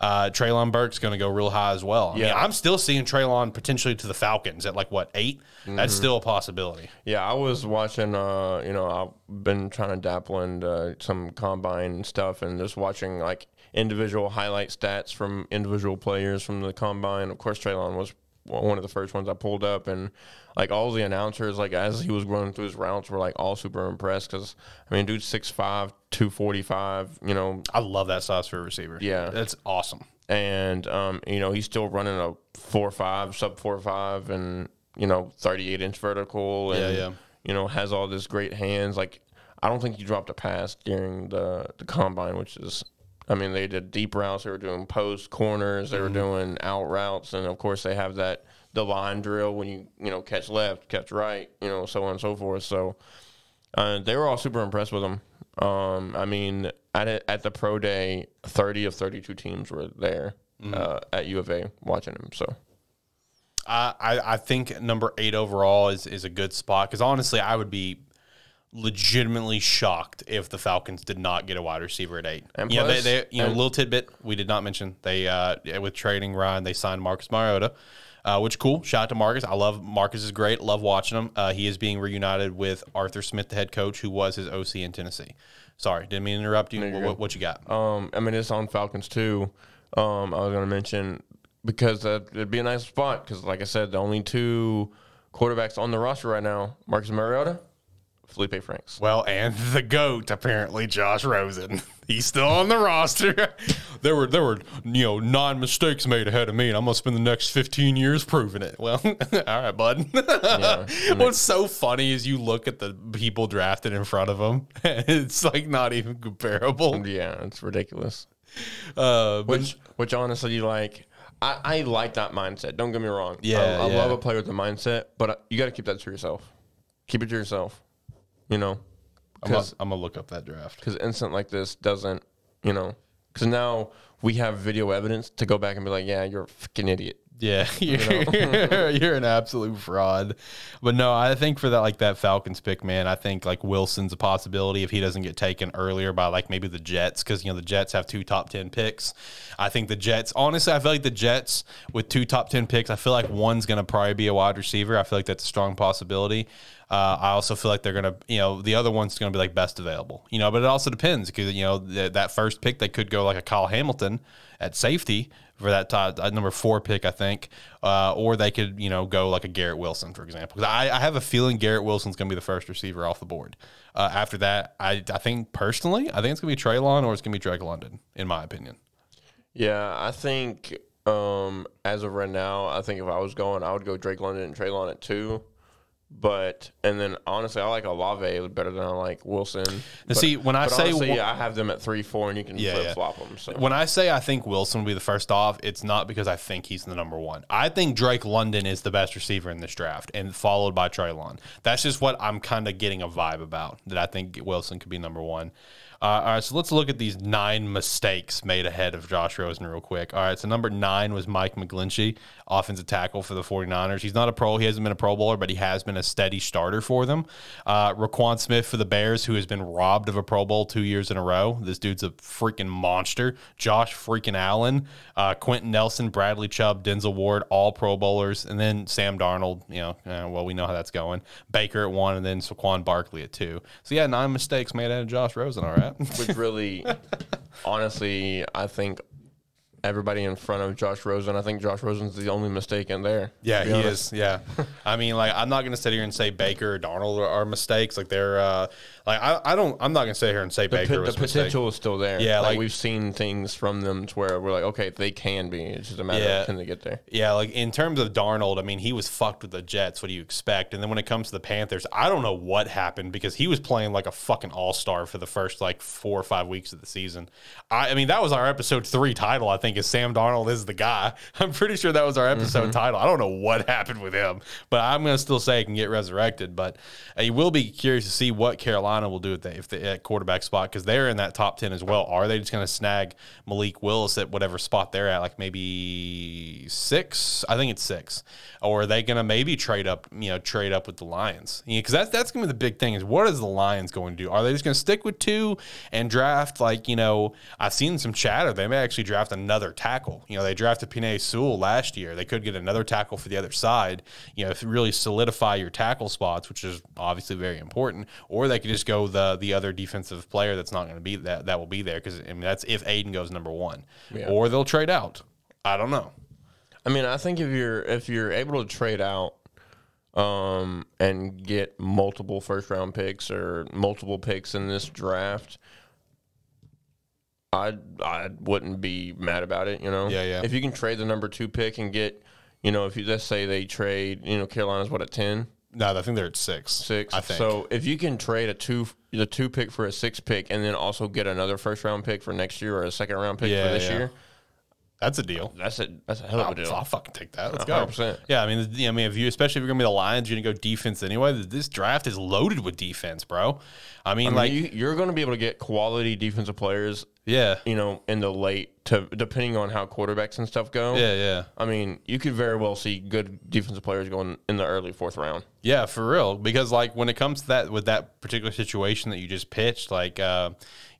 Uh, Treylon Burks going to go real high as well. I mean, Yeah. I'm still seeing Treylon potentially to the Falcons at like what 8 That's still a possibility. Yeah, I was watching. Uh, you know, I've been trying to dabble in uh, some combine stuff and just watching like individual highlight stats from individual players from the combine. Of course, Treylon was one of the first ones I pulled up, and like all the announcers, like as he was running through his routes, were like all super impressed because I mean, dude's 6'5", 245, You know, I love that size for a receiver. Yeah. that's awesome. and um, you know he's still running a four five sub four five and you know thirty eight inch vertical and Yeah, yeah. you know has all this great hands. Like I don't think he dropped a pass during the the combine, which is. I mean, they did deep routes. They were doing post corners. They were doing out routes, and of course, they have that the line drill when you you know catch left, catch right, you know, so on and so forth. So uh, they were all super impressed with him. Um, I mean, at it, at the pro day, thirty of thirty two teams were there uh, at U of A watching him. So I, I I think number eight overall is is a good spot because honestly, I would be legitimately shocked if the Falcons did not get a wide receiver at eight. And you know, they, they, you know, little tidbit we did not mention they uh with trading Ryan they signed Marcus Mariota. Uh, which cool. Shout out to Marcus. I love Marcus is great. Love watching him. Uh, he is being reunited with Arthur Smith, the head coach, who was his OC in Tennessee. Sorry, didn't mean to interrupt you. What, what you got? um, I mean, it's on Falcons too. Um, I was going to mention because uh, it'd be a nice spot because, like I said, the only two quarterbacks on the roster right now: Marcus Mariota, Felipe Franks. Well, and the goat apparently, Josh Rosen. [LAUGHS] He's still on the roster. [LAUGHS] there were there were you know nine mistakes made ahead of me, and I'm gonna spend the next 15 years proving it. Well, [LAUGHS] all right, bud. What's so funny is you look at the people drafted in front of him, and it's like not even comparable. Yeah, it's ridiculous. Uh, but Which, which honestly, you like, I, I like that mindset. Don't get me wrong. Yeah, I, I yeah. love a player with a mindset, but uh, you got to keep that to yourself. Keep it to yourself. You know, I'm gonna, because I'm gonna look up that draft. because instant like this doesn't, you know, because now we have video evidence to go back and be like, yeah, you're a fucking idiot. Yeah, [LAUGHS] you're, [LAUGHS] you're an absolute fraud. But no, I think for that like that Falcons pick, man, I think like Wilson's a possibility if he doesn't get taken earlier by like maybe the Jets because you know the Jets have two top ten picks. I think the Jets, honestly, I feel like the Jets with two top ten picks, I feel like one's gonna probably be a wide receiver. I feel like that's a strong possibility. Uh, I also feel like they're gonna, you know, the other one's gonna be like best available, you know. But it also depends because you know th- that first pick they could go like a Kyle Hamilton at safety for that top, uh, number four pick, I think, uh, or they could you know go like a Garrett Wilson for example. 'Cause I, I have a feeling Garrett Wilson's gonna be the first receiver off the board. Uh, after that, I I think personally, I think it's gonna be Treylon or it's gonna be Drake London, in my opinion. Yeah, I think Um, as of right now, I think if I was going, I would go Drake London and Treylon at two. But and then honestly, I like Olave better than I like Wilson. But, see, when I say honestly, wa- I have them at three, four, and you can Yeah, flip yeah. flop them. So When I say I think Wilson will be the first off, it's not because I think he's the number one. I think Drake London is the best receiver in this draft, and followed by Treylon. That's just what I'm kind of getting a vibe about. That I think Wilson could be number one. Uh, all right, so let's look at these nine mistakes made ahead of Josh Rosen real quick. All right, so number nine was Mike McGlinchey, offensive tackle for the 49ers. He's not a pro, he hasn't been a Pro Bowler, but he has been a steady starter for them. Uh, Roquan Smith for the Bears, who has been robbed of a Pro Bowl two years in a row. This dude's a freaking monster. Josh freaking Allen, uh, Quenton Nelson, Bradley Chubb, Denzel Ward, all Pro Bowlers. And then Sam Darnold, you know, uh, well, we know how that's going. Baker at one, and then Saquon Barkley at two. So, yeah, nine mistakes made out of Josh Rosen, all right? Which really, honestly, I think everybody in front of Josh Rosen. I think Josh Rosen's the only mistake in there. Yeah, he honest. is. Yeah, I mean, like, I'm not going to sit here and say Baker or Darnold are, are mistakes. Like, they're uh, like, I, I don't. I'm not going to sit here and say The, Baker the was a mistake. potential is still there. Yeah, like, like- we've seen things from them to where we're like, okay, they can be. It's just a matter Yeah. of can they get there. Yeah, like in terms of Darnold, I mean, he was fucked with the Jets. What do you expect? And then when it comes to the Panthers, I don't know what happened because he was playing like a fucking all star for the first like four or five weeks of the season. I, I mean, that was our episode three title. I think is Sam Darnold is the guy. [LAUGHS] I'm pretty sure that was our episode title. I don't know what happened with him, but I'm gonna still say he can get resurrected. But uh, you will be curious to see what Carolina will do at the, if the at quarterback spot because they're in that top ten as well. Are they just gonna snag Malik Willis at whatever spot they're at, like maybe six? I think it's six. Or are they gonna maybe trade up? You know, trade up with the Lions? Because that's that's gonna be the big thing is what is the Lions going to do? Are they just gonna stick with two and draft like you know? I've seen some chatter they may actually draft another tackle. You know, they drafted Penei Sewell last year. They could get another tackle for the other side. You know, if really solidify your tackle spots, which is obviously very important. Or they could just go the the other defensive player that's not going to be that that will be there because I mean that's if Aiden goes number one. Yeah. Or they'll trade out. I don't know. I mean, I think if you're if you're able to trade out um, and get multiple first round picks or multiple picks in this draft, I I wouldn't be mad about it. You know, Yeah, yeah. If you can trade the number two pick and get, you know, if you let's say they trade, you know, Carolina's what at ten. No, I think they're at six. Six. I think. So if you can trade a two, the two pick for a six pick, and then also get another first round pick for next year or a second round pick Yeah, for this yeah. year, that's a deal. that's a that's a hell of a I'll, deal. I'll fucking take that. Let's go. 100%. Yeah, I mean, I mean, if you, especially if you're gonna be the Lions, you're gonna go defense anyway. This draft is loaded with defense, bro. I mean, I mean, like, you, you're going to be able to get quality defensive players, yeah, you know, in the late to depending on how quarterbacks and stuff go. yeah, yeah. I mean, you could very well see good defensive players going in the early fourth round. Yeah, for real. Because like when it comes to that with that particular situation that you just pitched, like uh,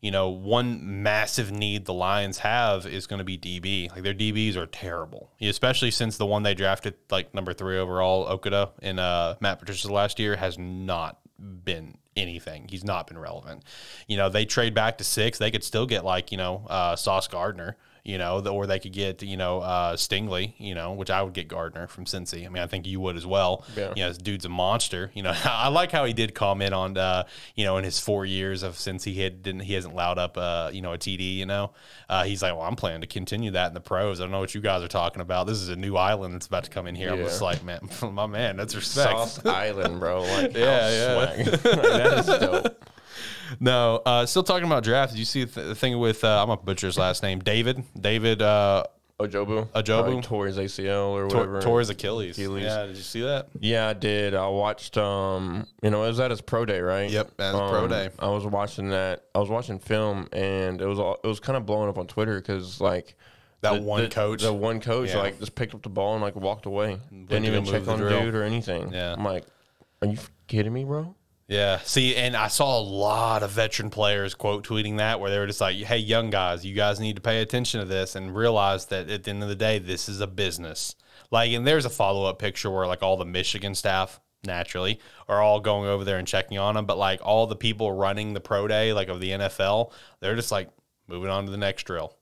you know, one massive need the Lions have is going to be DB. Like their DBs are terrible, especially since the one they drafted like number three overall, Okudah in uh, Matt Patricia's last year has not been anything. He's not been relevant. You know, they trade back to six, they could still get like you know uh, Sauce Gardner. You know, the- or they could get you know uh, Stingley. You know, which I would get Gardner from Cincy. I mean, I think you would as well. Yeah. You know, this dude's a monster. You know, [LAUGHS] I like how he did comment on, uh, you know, in his four years of since he had didn't he hasn't allowed up, uh, you know, a TD. You know, uh, he's like, well, I'm planning to continue that in the pros. I don't know what you guys are talking about. This is a new island that's about to come in here. I'm just like, man, [LAUGHS] my man, that's respect. Sauce [LAUGHS] Island, bro. Like, Yeah, yeah, yeah. yeah. that is dope. [LAUGHS] No, uh, still talking about draft. Did you see the, th- the thing with uh, I'm a butcher's last name, David? David uh, Ojabo. Ojabo? Tore his ACL or whatever. tore his Achilles. Achilles. Yeah, did you see that? Yeah, I did. I watched. Um, you know, it was at his pro day, right? Yep, at his pro Um, day. I was watching that. I was watching film, and it was all, it was kind of blowing up on Twitter because like That the- one the- coach. the one coach, Yeah. like just picked up the ball and like walked away. to Didn't even check on drill. dude or anything. Yeah. I'm like, are you kidding me, bro? Yeah. See, and I saw a lot of veteran players quote tweeting that where they were just like, hey, young guys, you guys need to pay attention to this and realize that at the end of the day, this is a business. Like, and there's a follow up picture where like all the Michigan staff naturally are all going over there and checking on them. But like all the people running the pro day, like of the NFL, they're just like moving on to the next drill.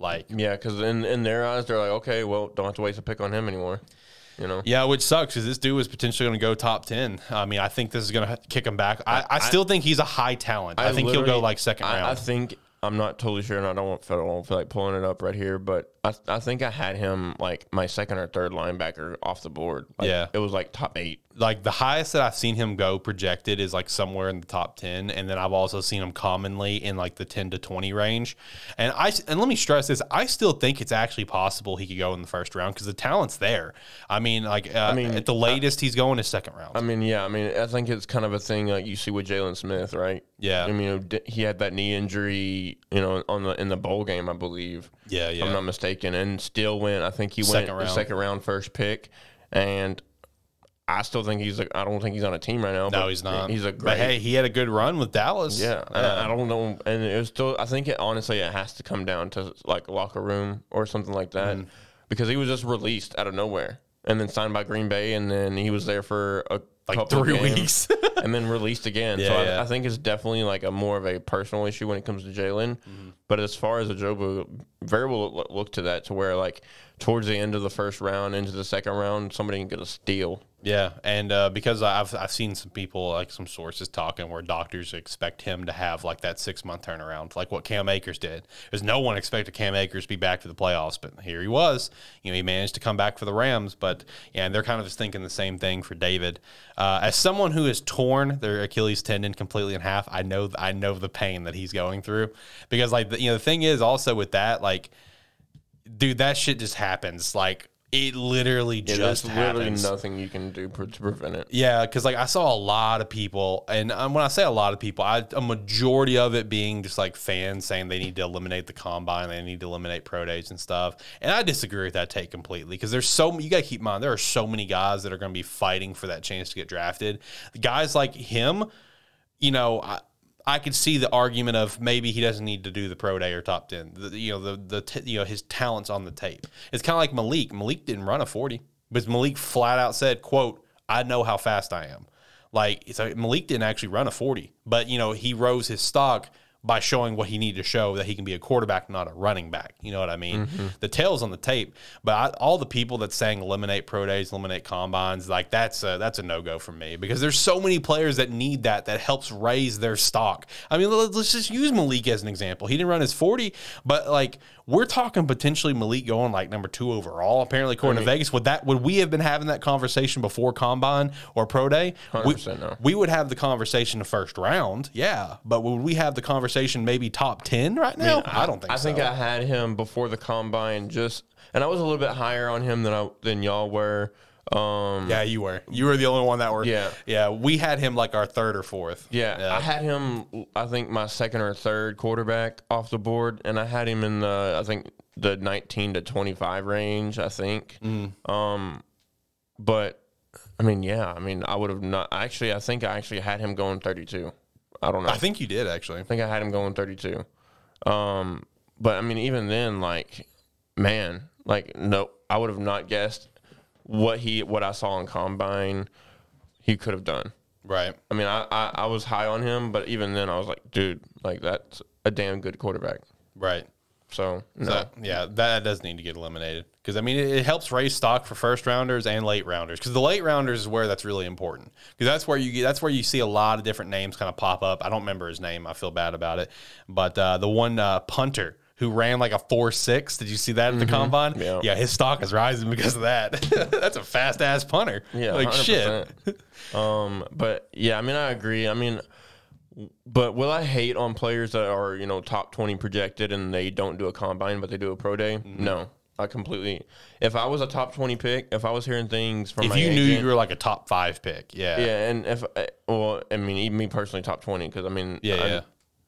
Like, Yeah, because in in their eyes, they're like, okay, well, don't have to waste a pick on him anymore. You know. yeah, which sucks because this dude was potentially going to go top 10. I mean, I think this is going to kick him back. I, I still think he's a high talent. I, think he'll go like second round. I think I'm not totally sure, and I don't I don't feel like pulling it up right here, but I, I think I had him like my second or third linebacker off the board. Like, Yeah. it was like top eight. Like the highest that I've seen him go projected is like somewhere in the top 10 and then I've also seen him commonly in like the 10 to 20 range. And I and let me stress this, I still think it's actually possible he could go in the first round cuz the talent's there. I mean like uh, mean, at the latest he's going to second round. I mean, yeah, I mean, I think it's kind of a thing like you see with Jaylon Smith, right? Yeah. I mean, you know, d- he had that knee injury, you know, on the in the bowl game, I believe. yeah, if yeah. I'm not mistaken, and still went. I think he Second went round. second round first pick, and I still think he's. A, I don't think he's on a team right now. no, but he's not. He's a great. But hey, he had a good run with Dallas. yeah, and I, I don't know, and it was still. I think it honestly it has to come down to like locker room or something like that, Mm-hmm. because he was just released out of nowhere and then signed by Green Bay, and then he was there for a like couple of 3 games. weeks. [LAUGHS] and then released again. so Yeah, I, yeah. I think it's definitely like a more of a personal issue when it comes to Jaylon. Mm-hmm. But as far as Ojabo, very well look to that to where like towards the end of the first round into the second round, somebody can get a steal. Yeah, and uh, because I've I've seen some people like some sources talking where doctors expect him to have like that six month turnaround, like what Cam Akers did. Because no one expected Cam Akers to be back for the playoffs, but here he was. You know, he managed to come back for the Rams, but yeah, and they're kind of just thinking the same thing for David. Uh, as someone who has torn their Achilles tendon completely in half, I know I know the pain that he's going through because like the, you know the thing is also with that like, dude, that shit just happens like. It literally Yeah, just there's literally nothing you can do to prevent it. Yeah, because like I saw a lot of people, and um, when I say a lot of people, I, a majority of it being just like fans saying they need to eliminate the combine, they need to eliminate pro days and stuff. And I disagree with that take completely because there's so you got to keep in mind there are so many guys that are going to be fighting for that chance to get drafted. Guys like him, you know, I, I could see the argument of maybe he doesn't need to do the pro day or top ten. The, you know, the the t- you know his talents on the tape. It's kind of like Malik. Malik didn't run a forty, but Malik flat out said, "quote I know how fast I am." Like so, Malik didn't actually run a forty, but you know he rose his stock by showing what he needed to show that he can be a quarterback, not a running back. You know what I mean? The tail's on the tape, but I, all the people that saying eliminate pro days, eliminate combines, like that's a, that's a no go for me because there's so many players that need that that helps raise their stock. I mean, let's, just use Malik as an example. He didn't run his 40, but like we're talking potentially Malik going like number two overall. Apparently, according to Vegas, would that would we have been having that conversation before combine or pro day? We, 100% no. we would have the conversation the first round, yeah, but would we have the conversation maybe top ten right now? I, don't think. I think so. I had him before the combine, just and I was a little bit higher on him than I than y'all were. Um, Yeah, you were. You were the only one that were. Yeah. yeah. We had him like our third or fourth. Yeah, I had him. I think my second or third quarterback off the board, and I had him in the I think the nineteen to twenty five range. I think. Um, but I mean, yeah, I mean, I would have not. Actually, I think I actually had him going thirty two. I don't know. I think you did actually. I think I had him going 32. Um, but I mean, even then, like, man, like, no, I would have not guessed what he, what I saw in combine, he could have done. Right. I mean, I, I, I was high on him, but even then, I was like, dude, like, that's a damn good quarterback. Right. So, no. So, yeah, that does need to get eliminated because I mean it, it helps raise stock for first rounders and late rounders because the late rounders is where that's really important because that's where you get, that's where you see a lot of different names kind of pop up. I don't remember his name. I feel bad about it, but uh, the one uh, punter who ran like a four six. Did you see that at the combine? Mm-hmm. Yeah. his stock is rising because of that. [LAUGHS] that's a fast ass punter. Yeah, like 100%. shit. [LAUGHS] Um, but yeah, I mean, I agree. I mean, but will I hate on players that are you know top twenty projected and they don't do a combine but they do a pro day? Mm-hmm. No, I completely. If I was a top twenty pick, if I was hearing things from If my you knew you were like a top five pick, yeah, yeah, and if I- well, I mean, even me personally, top twenty because I mean, Yeah, I- yeah.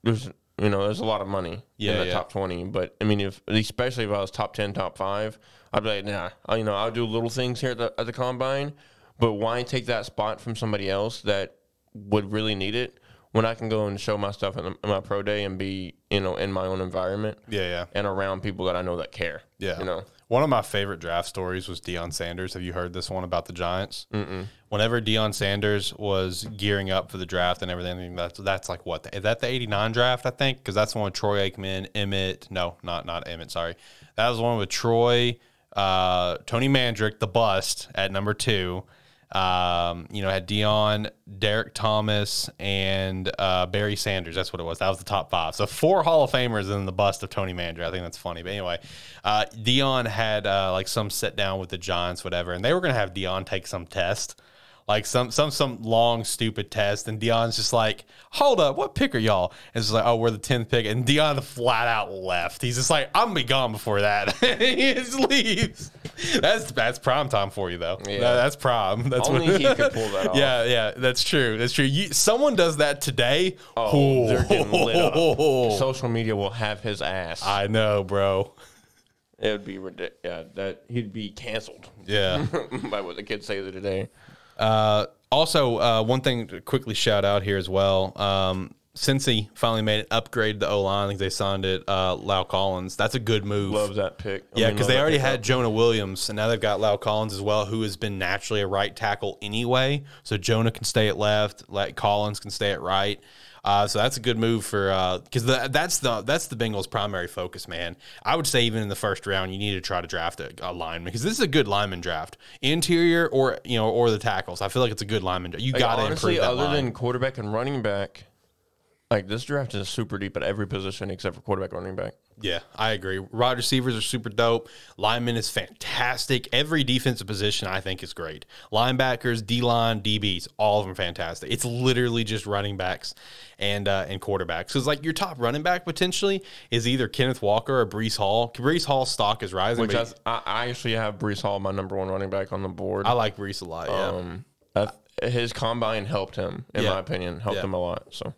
there's you know there's a lot of money Yeah, in the yeah. top twenty, but I mean, if especially if I was top ten, top five, I'd be like, nah, I, you know, I'll do little things here at the, at the combine, but why take that spot from somebody else that would really need it when I can go and show my stuff in, the, in my pro day and be you know in my own environment yeah, yeah. and around people that I know that care. Yeah. you know. One of my favorite draft stories was Deion Sanders. Have you heard this one about the Giants? Mm-mm. Whenever Deion Sanders was gearing up for the draft and everything, that's that's like what is that the '89 draft? I think because that's the one with Troy Aikman, Emmett. No, not not Emmett. Sorry, that was the one with Troy, uh, Tony Mandarich, the bust at number two. Um, you know, had Deion, Derrick Thomas, and uh, Barry Sanders. That's what it was. That was the top five. So four Hall of Famers in the bust of Tony Mandra. I think that's funny. But anyway, uh, Deion had uh, like some sit down with the Giants, whatever, and they were going to have Deion take some test like some some some long stupid test, and Deion's just like, "Hold up, what pick are y'all?" And it's like, "Oh, we're the tenth pick," and Deion flat out left. He's just like, "I'm gonna be gone before that." [LAUGHS] he just leaves. That's that's prime time for you though. Yeah. That, that's prime. [LAUGHS] That's only what, he could pull that [LAUGHS] off. Yeah, yeah, that's true. That's true. You, someone does that today. Oh, oh. they're getting lit up. Social media will have his ass. I know, bro. It would be ridiculous. Yeah, that he'd be canceled. Yeah, by what the kids say today. Uh, also, uh, one thing to quickly shout out here as well. Um, Cincy finally made an upgrade to the O line. I think they signed it. Uh, La'el Collins. That's a good move. Love that pick. I yeah, because they already had up. Jonah Williams, and now they've got La'el Collins as well, who has been naturally a right tackle anyway. So Jonah can stay at left. Like Collins can stay at right. Uh, so that's a good move for because uh, that's the that's the Bengals' primary focus, man. I would say even in the first round, you need to try to draft a, a lineman because this is a good lineman draft, interior or you know or the tackles. I feel like it's a good lineman. You got to honestly, improve other line. than quarterback and running back. Like this draft is super deep at every position except for quarterback, and running back. Yeah, I agree. Wide receivers are super dope. Lineman is fantastic. Every defensive position I think is great. Linebackers, D line, DBs, all of them fantastic. It's literally just running backs and uh, and quarterbacks. Because like your top running back potentially is either Kenneth Walker or Breece Hall. Breece Hall's stock is rising. Which has, I, I, actually have Breece Hall, my number one running back, on the board. I like Breece a lot. Yeah. Um, his combine helped him, in yeah. my opinion, helped yeah. him a lot. So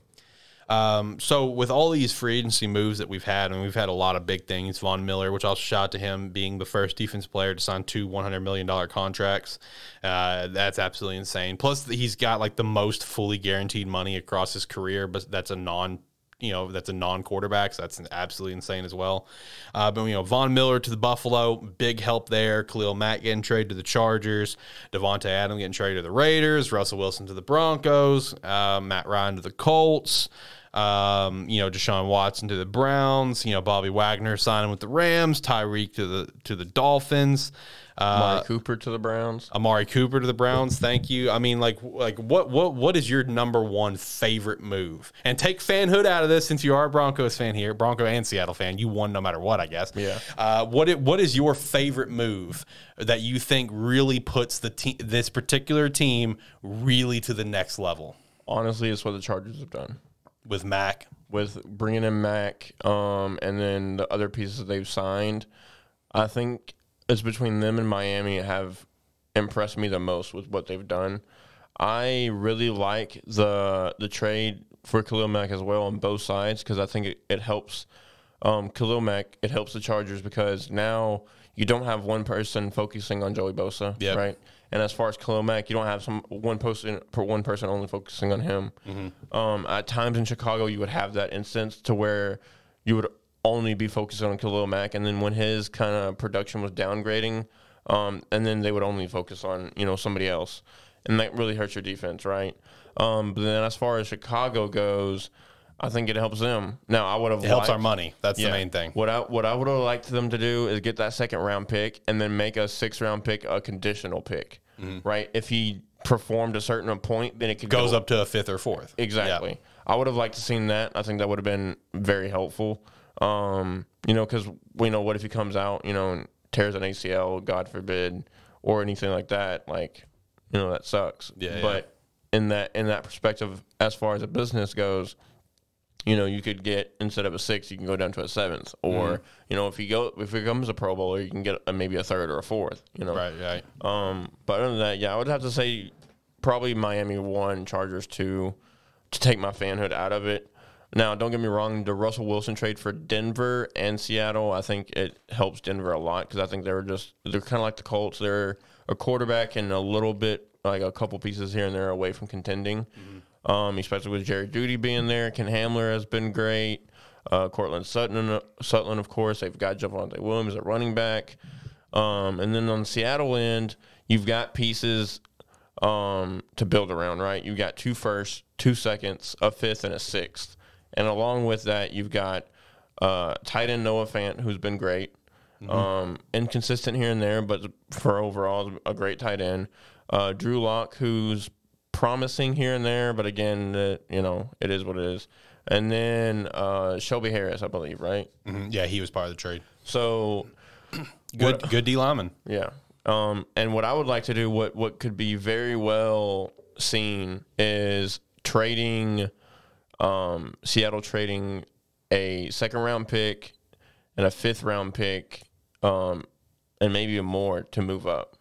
um, so with all these free agency moves that we've had, and we've had a lot of big things. Von Miller, which I'll shout to him being the first defense player to sign two one hundred million dollar contracts. Uh, that's absolutely insane. Plus, he's got like the most fully guaranteed money across his career, but that's a non you know that's a non-quarterback, so that's absolutely insane as well. Uh, but you know, Von Miller to the Buffalo, big help there. Khalil Mack getting traded to the Chargers, Davante Adam getting traded to the Raiders, Russell Wilson to the Broncos, uh, Matt Ryan to the Colts. Um, you know, Deshaun Watson to the Browns. You know, Bobby Wagner signing with the Rams. Tyreek to the to the Dolphins. Uh, Amari Cooper to the Browns. Amari Cooper to the Browns. Thank you. I mean, like, like what, what, what is your number one favorite move? And take fanhood out of this, since you are a Broncos fan here, Bronco and Seattle fan. You won no matter what, I guess. Yeah. Uh, what, it, what is your favorite move that you think really puts the te- this particular team really to the next level? Honestly, it's what the Chargers have done with Mack. With bringing in Mack, um, and then the other pieces that they've signed, I think it's between them and Miami have impressed me the most with what they've done. I really like the the trade for Khalil Mack as well on both sides because I think it, it helps um, Khalil Mack. It helps the Chargers because now you don't have one person focusing on Joey Bosa, yep. right? And as far as Khalil Mack, you don't have some one person per one person only focusing on him. Mm-hmm. Um, at times in Chicago, you would have that instance to where you would only be focusing on Khalil Mack, and then when his kind of production was downgrading, um, and then they would only focus on you know somebody else, and that really hurts your defense, right? Um, but then as far as Chicago goes, I think it helps them. Now I would have it helps our money. That's yeah, the main thing. What I what I would have liked them to do is get that second round pick and then make a six round pick a conditional pick, mm-hmm. right? If he performed a certain point, then it could goes go, up to a fifth or fourth. Exactly. I would have liked to seen that. I think that would have been very helpful. Um, you know, because we know what if he comes out, you know, and tears an ACL, God forbid, or anything like that. Like, you know, that sucks. Yeah. But yeah. in that in that perspective, as far as a business goes you know, you could get instead of a six, you can go down to a seventh, or mm you know, if you go if it becomes a Pro Bowler, you can get a, maybe a third or a fourth. You know, right, right. Um, but other than that, yeah, I would have to say probably Miami one, Chargers two, to take my fanhood out of it. Now, don't get me wrong, the Russell Wilson trade for Denver and Seattle, I think it helps Denver a lot because I think they're just they're kind of like the Colts. They're a quarterback and a little bit like a couple pieces here and there away from contending. Mm-hmm um, especially with Jerry Jeudy being there. Ken Hamler has been great. Uh, Courtland Sutton, Sutton, of course. They've got Javonte Williams at running back. Um, and then on the Seattle end, you've got pieces um, to build around, right? You've got two firsts, two seconds, a fifth, and a sixth. And along with that, you've got uh, tight end Noah Fant, who's been great. Um, inconsistent here and there, but for overall, a great tight end. Uh, Drew Lock, who's promising here and there, but again, uh, you know, it is what it is. And then uh, Shelby Harris, I believe, right? Mhm. Yeah, he was part of the trade. So [CLEARS THROAT] Good, good D lineman. Yeah. Um, and what I would like to do, what what could be very well seen, is trading um, Seattle trading a second round pick and a fifth round pick, um, and maybe more to move up.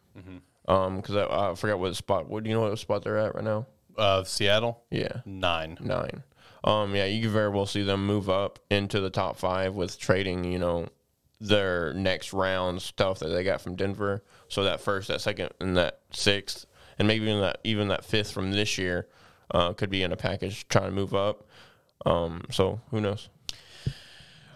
Because I, I forgot what spot. What do you know what spot they're at right now? Of Seattle, Yeah, nine. nine. Um, yeah, you could very well see them move up into the top five with trading, you know, their next round stuff that they got from Denver. So that first, that second, and that sixth, and maybe even that even that fifth from this year uh, could be in a package trying to move up. Um, so who knows?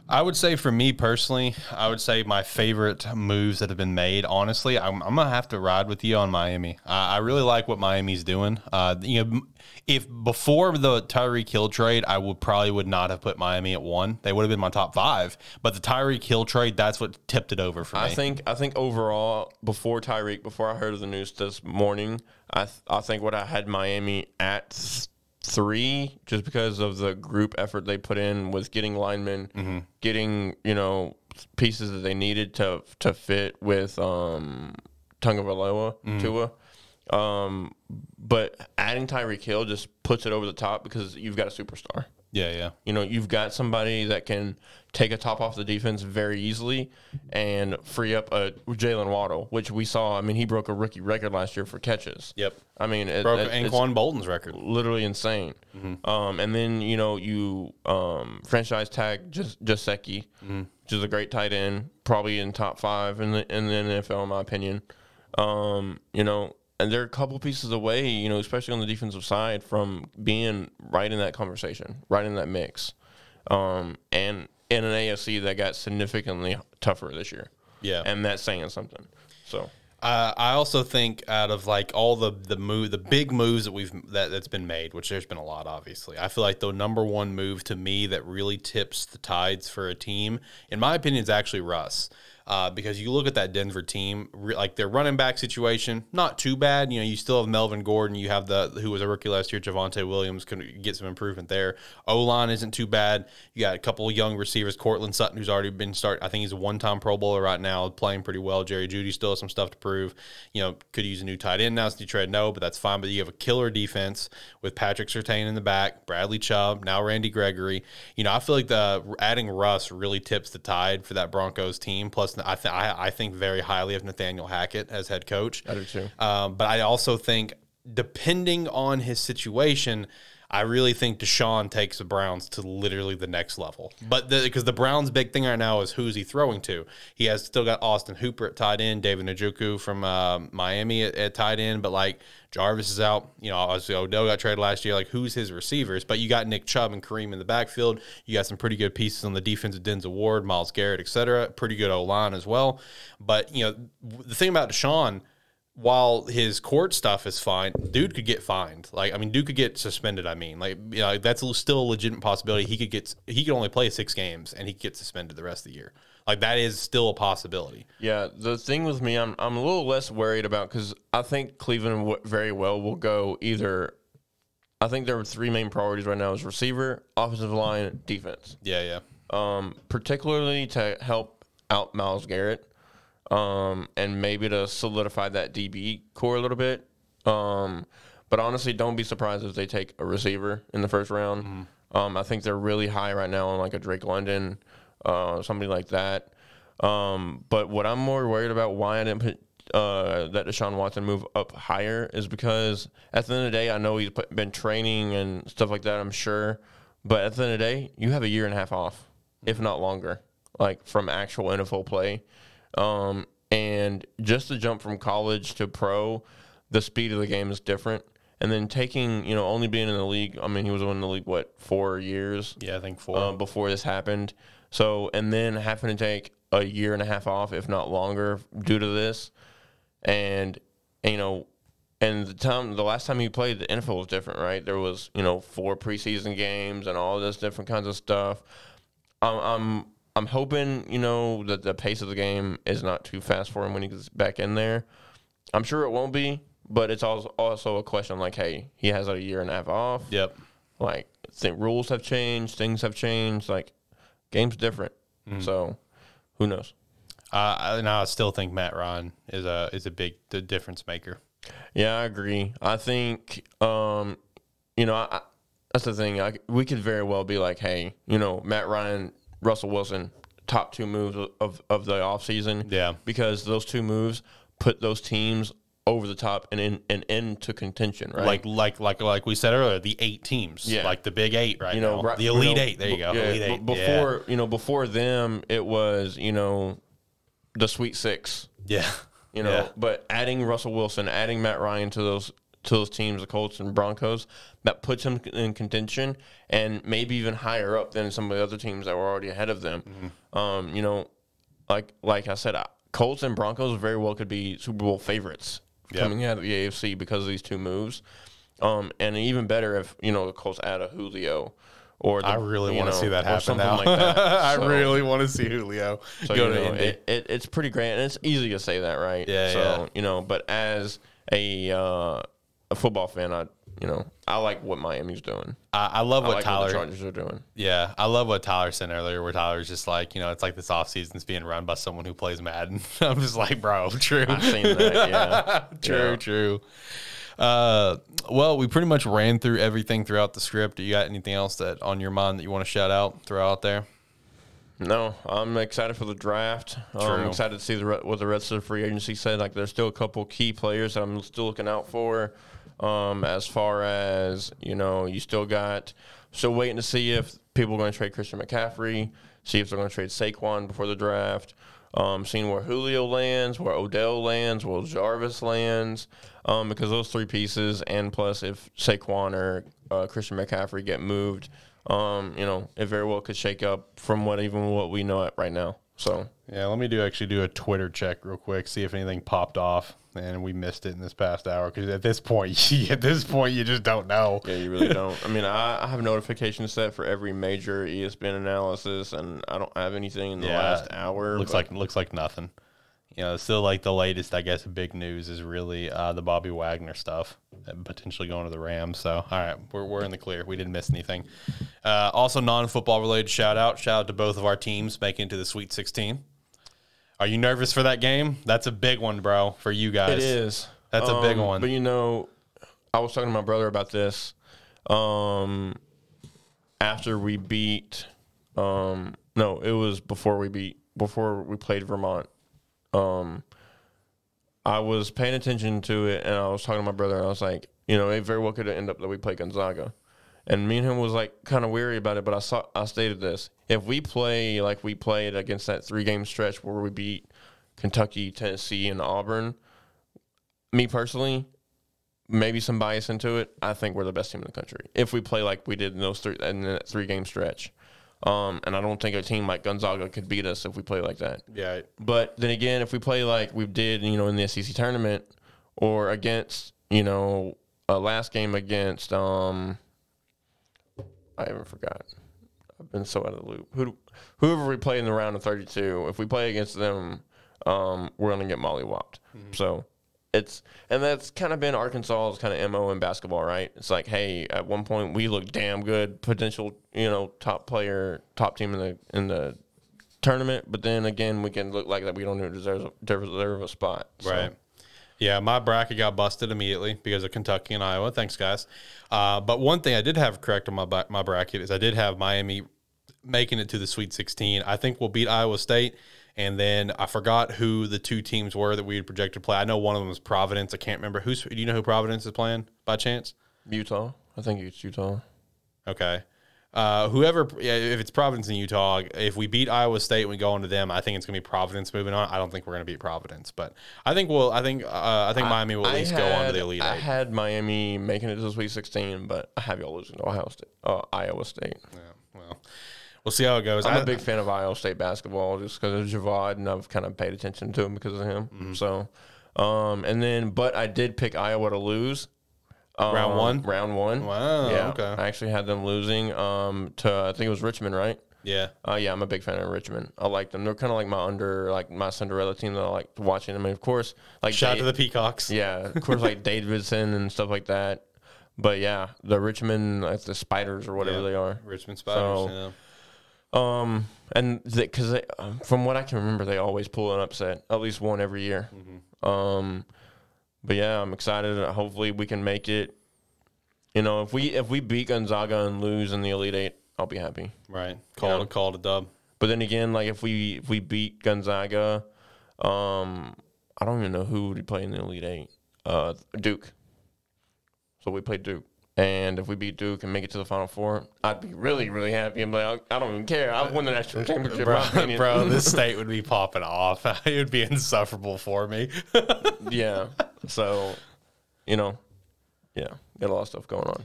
I would say for me personally, I would say my favorite moves that have been made. Honestly, I'm, I'm gonna have to ride with you on Miami. I, I really like what Miami's doing. Uh, you know, if before the Tyreek Hill trade, I would probably would not have put Miami at one. They would have been my top five. But the Tyreek Hill trade, that's what tipped it over for me. I think I think overall, before Tyreek, before I heard of the news this morning, I th- I think what I had Miami at three, just because of the group effort they put in with getting linemen, getting you know pieces that they needed to to fit with um Tagovailoa Tua. Um, but adding Tyreek Hill just puts it over the top because you've got a superstar. Yeah, yeah. You know, you've got somebody that can take a top off the defense very easily and free up a Jaylen Waddle, which we saw. I mean, he broke a rookie record last year for catches. Yep. I mean, it, Broke it- Anquan Boldin's record. literally insane. Um, and then you know you um, franchise tag just Gesicki, which is a great tight end, probably in top five in the in the NFL in my opinion. Um, you know, and they're a couple pieces away, you know, especially on the defensive side from being right in that conversation, right in that mix. Um, and in an AFC that got significantly tougher this year. Yeah. And that's saying something. So Uh, I also think out of like all the the move, the big moves that we've that that's been made, which there's been a lot, obviously. I feel like the number one move to me that really tips the tides for a team, in my opinion, is actually Russ. Uh, because you look at that Denver team, re- like their running back situation, not too bad. You know, you still have Melvin Gordon. You have the who was a rookie last year, Javonte Williams, can get some improvement there. O line isn't too bad. You got a couple of young receivers, Courtland Sutton, who's already been start. I think he's a one time Pro Bowler right now, playing pretty well. Jerry Jeudy still has some stuff to prove. You know, could use a new tight end now you trade no, but that's fine. But you have a killer defense with Patrick Surtain in the back, Bradley Chubb, now Randy Gregory. You know, I feel like the adding Russ really tips the tide for that Broncos team. Plus, I th- I, I think very highly of Nathaniel Hackett as head coach. I do too. Um, but I also think, depending on his situation, I really think Deshaun takes the Browns to literally the next level. But because the, Browns' big thing right now is who's he throwing to? He has still got Austin Hooper at tight end, David Njoku from uh, Miami at, at tight end, but like Jarvis is out. You know, obviously Odell got traded last year. Like, who's his receivers? But you got Nick Chubb and Kareem in the backfield. You got some pretty good pieces on the defensive Denzel Ward, Myles Garrett, et cetera. Pretty good O line as well. But, you know, the thing about Deshaun, while his court stuff is fine, dude could get fined. Like, I mean, dude could get suspended. I mean, like, you know, that's still a legitimate possibility. He could get, he could only play six games and he could get suspended the rest of the year. Like, that is still a possibility. Yeah, the thing with me, I'm I'm a little less worried about because I think Cleveland w- very well will go either. I think there are three main priorities right now: is receiver, offensive line, defense. Yeah, yeah. Um, particularly to help out Myles Garrett, um, and maybe to solidify that DB corps a little bit. Um, but honestly, don't be surprised if they take a receiver in the first round. Um, I think they're really high right now on like a Drake London, uh, somebody like that. Um, but what I'm more worried about why I didn't put uh, that Deshaun Watson move up higher is because at the end of the day, I know he's put, been training and stuff like that. I'm sure, but at the end of the day, you have a year and a half off, if not longer, like from actual NFL play. Um, and just to jump from college to pro, the speed of the game is different. And then taking, you know, only being in the league. I mean, he was in the league what four years Yeah, I think four. uh, before this happened. So, and then having to take a year and a half off, if not longer, due to this, and, and, you know, and the time, the last time he played, the NFL was different, right? There was, you know, four preseason games and all this different kinds of stuff. I'm, I'm I'm hoping you know that the pace of the game is not too fast for him when he gets back in there. I'm sure it won't be, but it's also also a question like, hey, he has a year and a half off. Yep. Like, think rules have changed, things have changed. Like, game's different. Mm-hmm. So, who knows? Uh, and I still think Matt Ryan is a is a big the difference maker. Yeah, I agree. I think, um, you know, I, I, that's the thing. I, we could very well be like, hey, you know, Matt Ryan, Russell Wilson, top two moves of, of the offseason. Yeah. Because those two moves put those teams over the top and in and into contention, right? Like like like like we said earlier, the eight teams, Yeah. like the big eight, right? you know, now. right- the you elite know, eight. There you go, yeah, elite b-. Before you know, before them, it was you know, the Sweet Six. yeah, yeah. You know, Yeah. but adding Russell Wilson, adding Matt Ryan to those to those teams, the Colts and Broncos, that puts them in contention and maybe even higher up than some of the other teams that were already ahead of them. Mm-hmm. Um, you know, like like I said, Colts and Broncos very well could be Super Bowl favorites Yeah. coming out of the AFC because of these two moves. Um, and even better if you know the Colts add a Julio. Or the, I really want to see that happen now. like that. [LAUGHS] I So- really want to see Julio so, go you to know, Indy. it, it, it's pretty great, and it's easy to say that, right? Yeah, So yeah. you know, but as a uh, a football fan, I you know I like what Miami's doing. I, I love I what like Tyler. what Chargers are doing. yeah, I love what Tyler said earlier, where Tyler's just like, you know, it's like this offseason's being run by someone who plays Madden. [LAUGHS] I'm just like, bro, [LAUGHS] true. I've seen that. Yeah, [LAUGHS] true, Yeah. true. Uh, well, we pretty much ran through everything throughout the script. Do you got anything else that on your mind that you want to shout out, throw out there? No, I'm excited for the draft. Um, I'm excited to see the what the rest of the free agency said. Like, there's still a couple key players that I'm still looking out for. Um, as far as you know, you still got still waiting to see if people are going to trade Christian McCaffrey, see if they're going to trade Saquon before the draft. Um, seeing where Julio lands, where Odell lands, where Jarvis lands, um, because those three pieces, and plus if Saquon or uh, Christian McCaffrey get moved, um, you know, it very well could shake up from what even what we know right now. So Yeah, let me do actually do a Twitter check real quick, see if anything popped off, and we missed it in this past hour. Because at this point, [LAUGHS] at this point, you just don't know. yeah, you really don't. I mean, I, I have notifications set for every major ESPN analysis, and I don't have anything in the Yeah, last hour. Looks like looks like nothing. You know, still like the latest, I guess, big news is really uh, the Bobby Wagner stuff, and potentially going to the Rams. So, all right, we're, we're in the clear. We didn't miss anything. Uh, also, non football related shout out. Shout out to both of our teams making it to the Sweet 16. Are you nervous for that game? That's a big one, bro, for you guys. It is. That's a big Um, one. But you know, I was talking to my brother about this. Um, after we beat, um, no, it was before we beat, before we played Vermont. Um, I was paying attention to it, and I was talking to my brother, and I was like, you know, it very well could end up that we play Gonzaga. And me and him was like kind of weary about it, but I saw I stated this: if we play like we played against that three game stretch where we beat Kentucky, Tennessee, and Auburn, me personally, maybe some bias into it. I think we're the best team in the country if we play like we did in those three in that three game stretch. Um, and I don't think a team like Gonzaga could beat us if we play like that. yeah. But then again, if we play like we did, you know, in the SEC tournament or against, you know, a last game against, um, I even forgot. I've been so out of the loop. Who, whoever we play in the round of 32, if we play against them, um, we're going to get mollywopped. So it's, and that's kind of been Arkansas's kind of MO in basketball, right? It's like, hey, at one point we look damn good, potential, you know, top player, top team in the, in the, tournament, but then again, we can look like that we don't even deserve, deserve a spot. So, Right. Yeah, my bracket got busted immediately because of Kentucky and Iowa. Thanks, guys. Uh, but one thing I did have correct on my my bracket is I did have Miami making it to the Sweet 16. I think we'll beat Iowa State. And then I forgot who the two teams were that we had projected to play. I know one of them was Providence. I can't remember. Who's do you know who Providence is playing by chance? Utah. I think it's Utah. Okay. Uh, whoever, yeah, if it's Providence and Utah, if we beat Iowa State and we go into them, I think it's gonna be Providence moving on. I don't think we're gonna beat Providence, but I think we'll. I think uh, I think Miami will at I least go on to the Elite I Eight. had Miami making it to the Sweet 16, but I have y'all losing to Ohio State, uh, Iowa State. Yeah, well, we'll see how it goes. I'm I- a big fan of Iowa State basketball just because of Javad, and I've kind of paid attention to him because of him. Mm-hmm. So, um, and then, but I did pick Iowa to lose. Um, Round one? Round one. Wow, Yeah. okay. I actually had them losing um, to, I think it was Richmond, right? Yeah. Uh, yeah, I'm a big fan of Richmond. I like them. They're kind of like my under, like my Cinderella team that I like watching. I mean, of course, like Shout out Da- to the Peacocks. yeah, of course, like [LAUGHS] Davidson and stuff like that. But yeah, the Richmond, like the Spiders or whatever Yeah. they are. Richmond Spiders. So- yeah. Um, and because um, from what I can remember, they always pull an upset, at least one every year. Mm-hmm. Um, but yeah, I'm excited. Hopefully, we can make it. You know, if we if we beat Gonzaga and lose in the Elite Eight, I'll be happy. Right. Call it call it a dub. But then again, like if we if we beat Gonzaga, um, I don't even know who would play in the Elite Eight. Uh, Duke. So we play Duke, and if we beat Duke and make it to the Final Four, I'd be really really happy. I'm like, I don't even care. I've won the national championship. Bro, bro, [LAUGHS] this state would be popping off. [LAUGHS] it would be insufferable for me. [LAUGHS] yeah. So, you know, yeah, got a lot of stuff going on.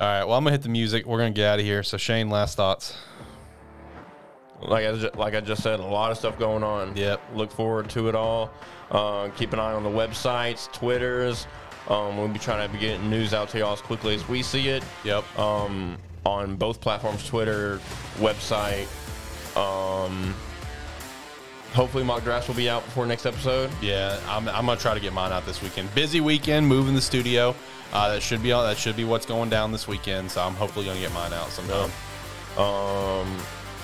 All right. Well, I'm gonna hit the music. We're gonna get out of here. So Shane, last thoughts. Like I just, like I just said, a lot of stuff going on. Yep. Look forward to it all. Uh, keep an eye on the websites, Twitters. Um, we'll be trying to be getting news out to y'all as quickly as we see it. Yep. Um, on both platforms, Twitter, website. Um, hopefully, mock drafts will be out before next episode. Yeah, I'm, I'm gonna try to get mine out this weekend. Busy weekend, moving the studio. Uh, that should be all. That should be what's going down this weekend. So I'm hopefully gonna get mine out sometime. Um,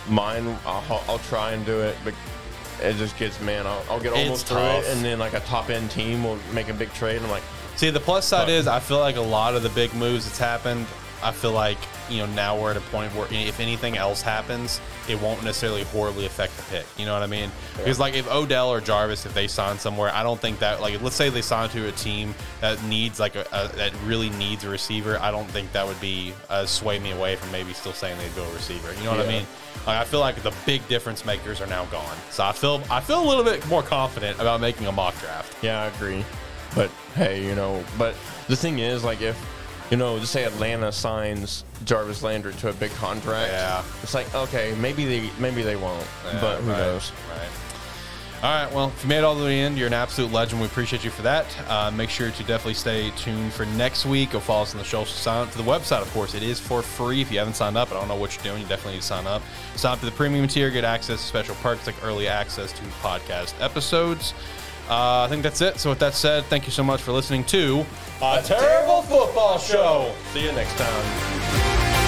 mine, I'll, I'll try and do it, but it just gets man. I'll, I'll get It's almost through tough. it, and then like a top end team will make a big trade. And I'm like, See, the plus side is I feel like a lot of the big moves that's happened. I feel like you know now we're at a point where if anything else happens, it won't necessarily horribly affect the pick. You know what I mean? Because like if Odell or Jarvis, if they sign somewhere, I don't think that like let's say they sign to a team that needs like a, a that really needs a receiver. I don't think that would be uh, sway me away from maybe still saying they'd go a receiver. You know what I mean? Like I feel like the big difference makers are now gone. So I feel I feel a little bit more confident about making a mock draft. yeah, I agree. But hey, you know, but the thing is, like, if you know, just say Atlanta signs Jarvis Landry to a big contract, Yeah. it's like okay, maybe they maybe they won't, but who right, knows? Right. All right. Well, if you made it all the way in, you're an absolute legend. We appreciate you for that. Uh, make sure to definitely stay tuned for next week. Go follow us on the social. Sign up to the website, of course. It is for free. If you haven't signed up, I don't know what you're doing. You definitely need to sign up. Sign up to the premium tier, get access to special perks like early access to podcast episodes. Uh, I think that's it. So, with that said, thank you so much for listening to a terrible football show. See you next time.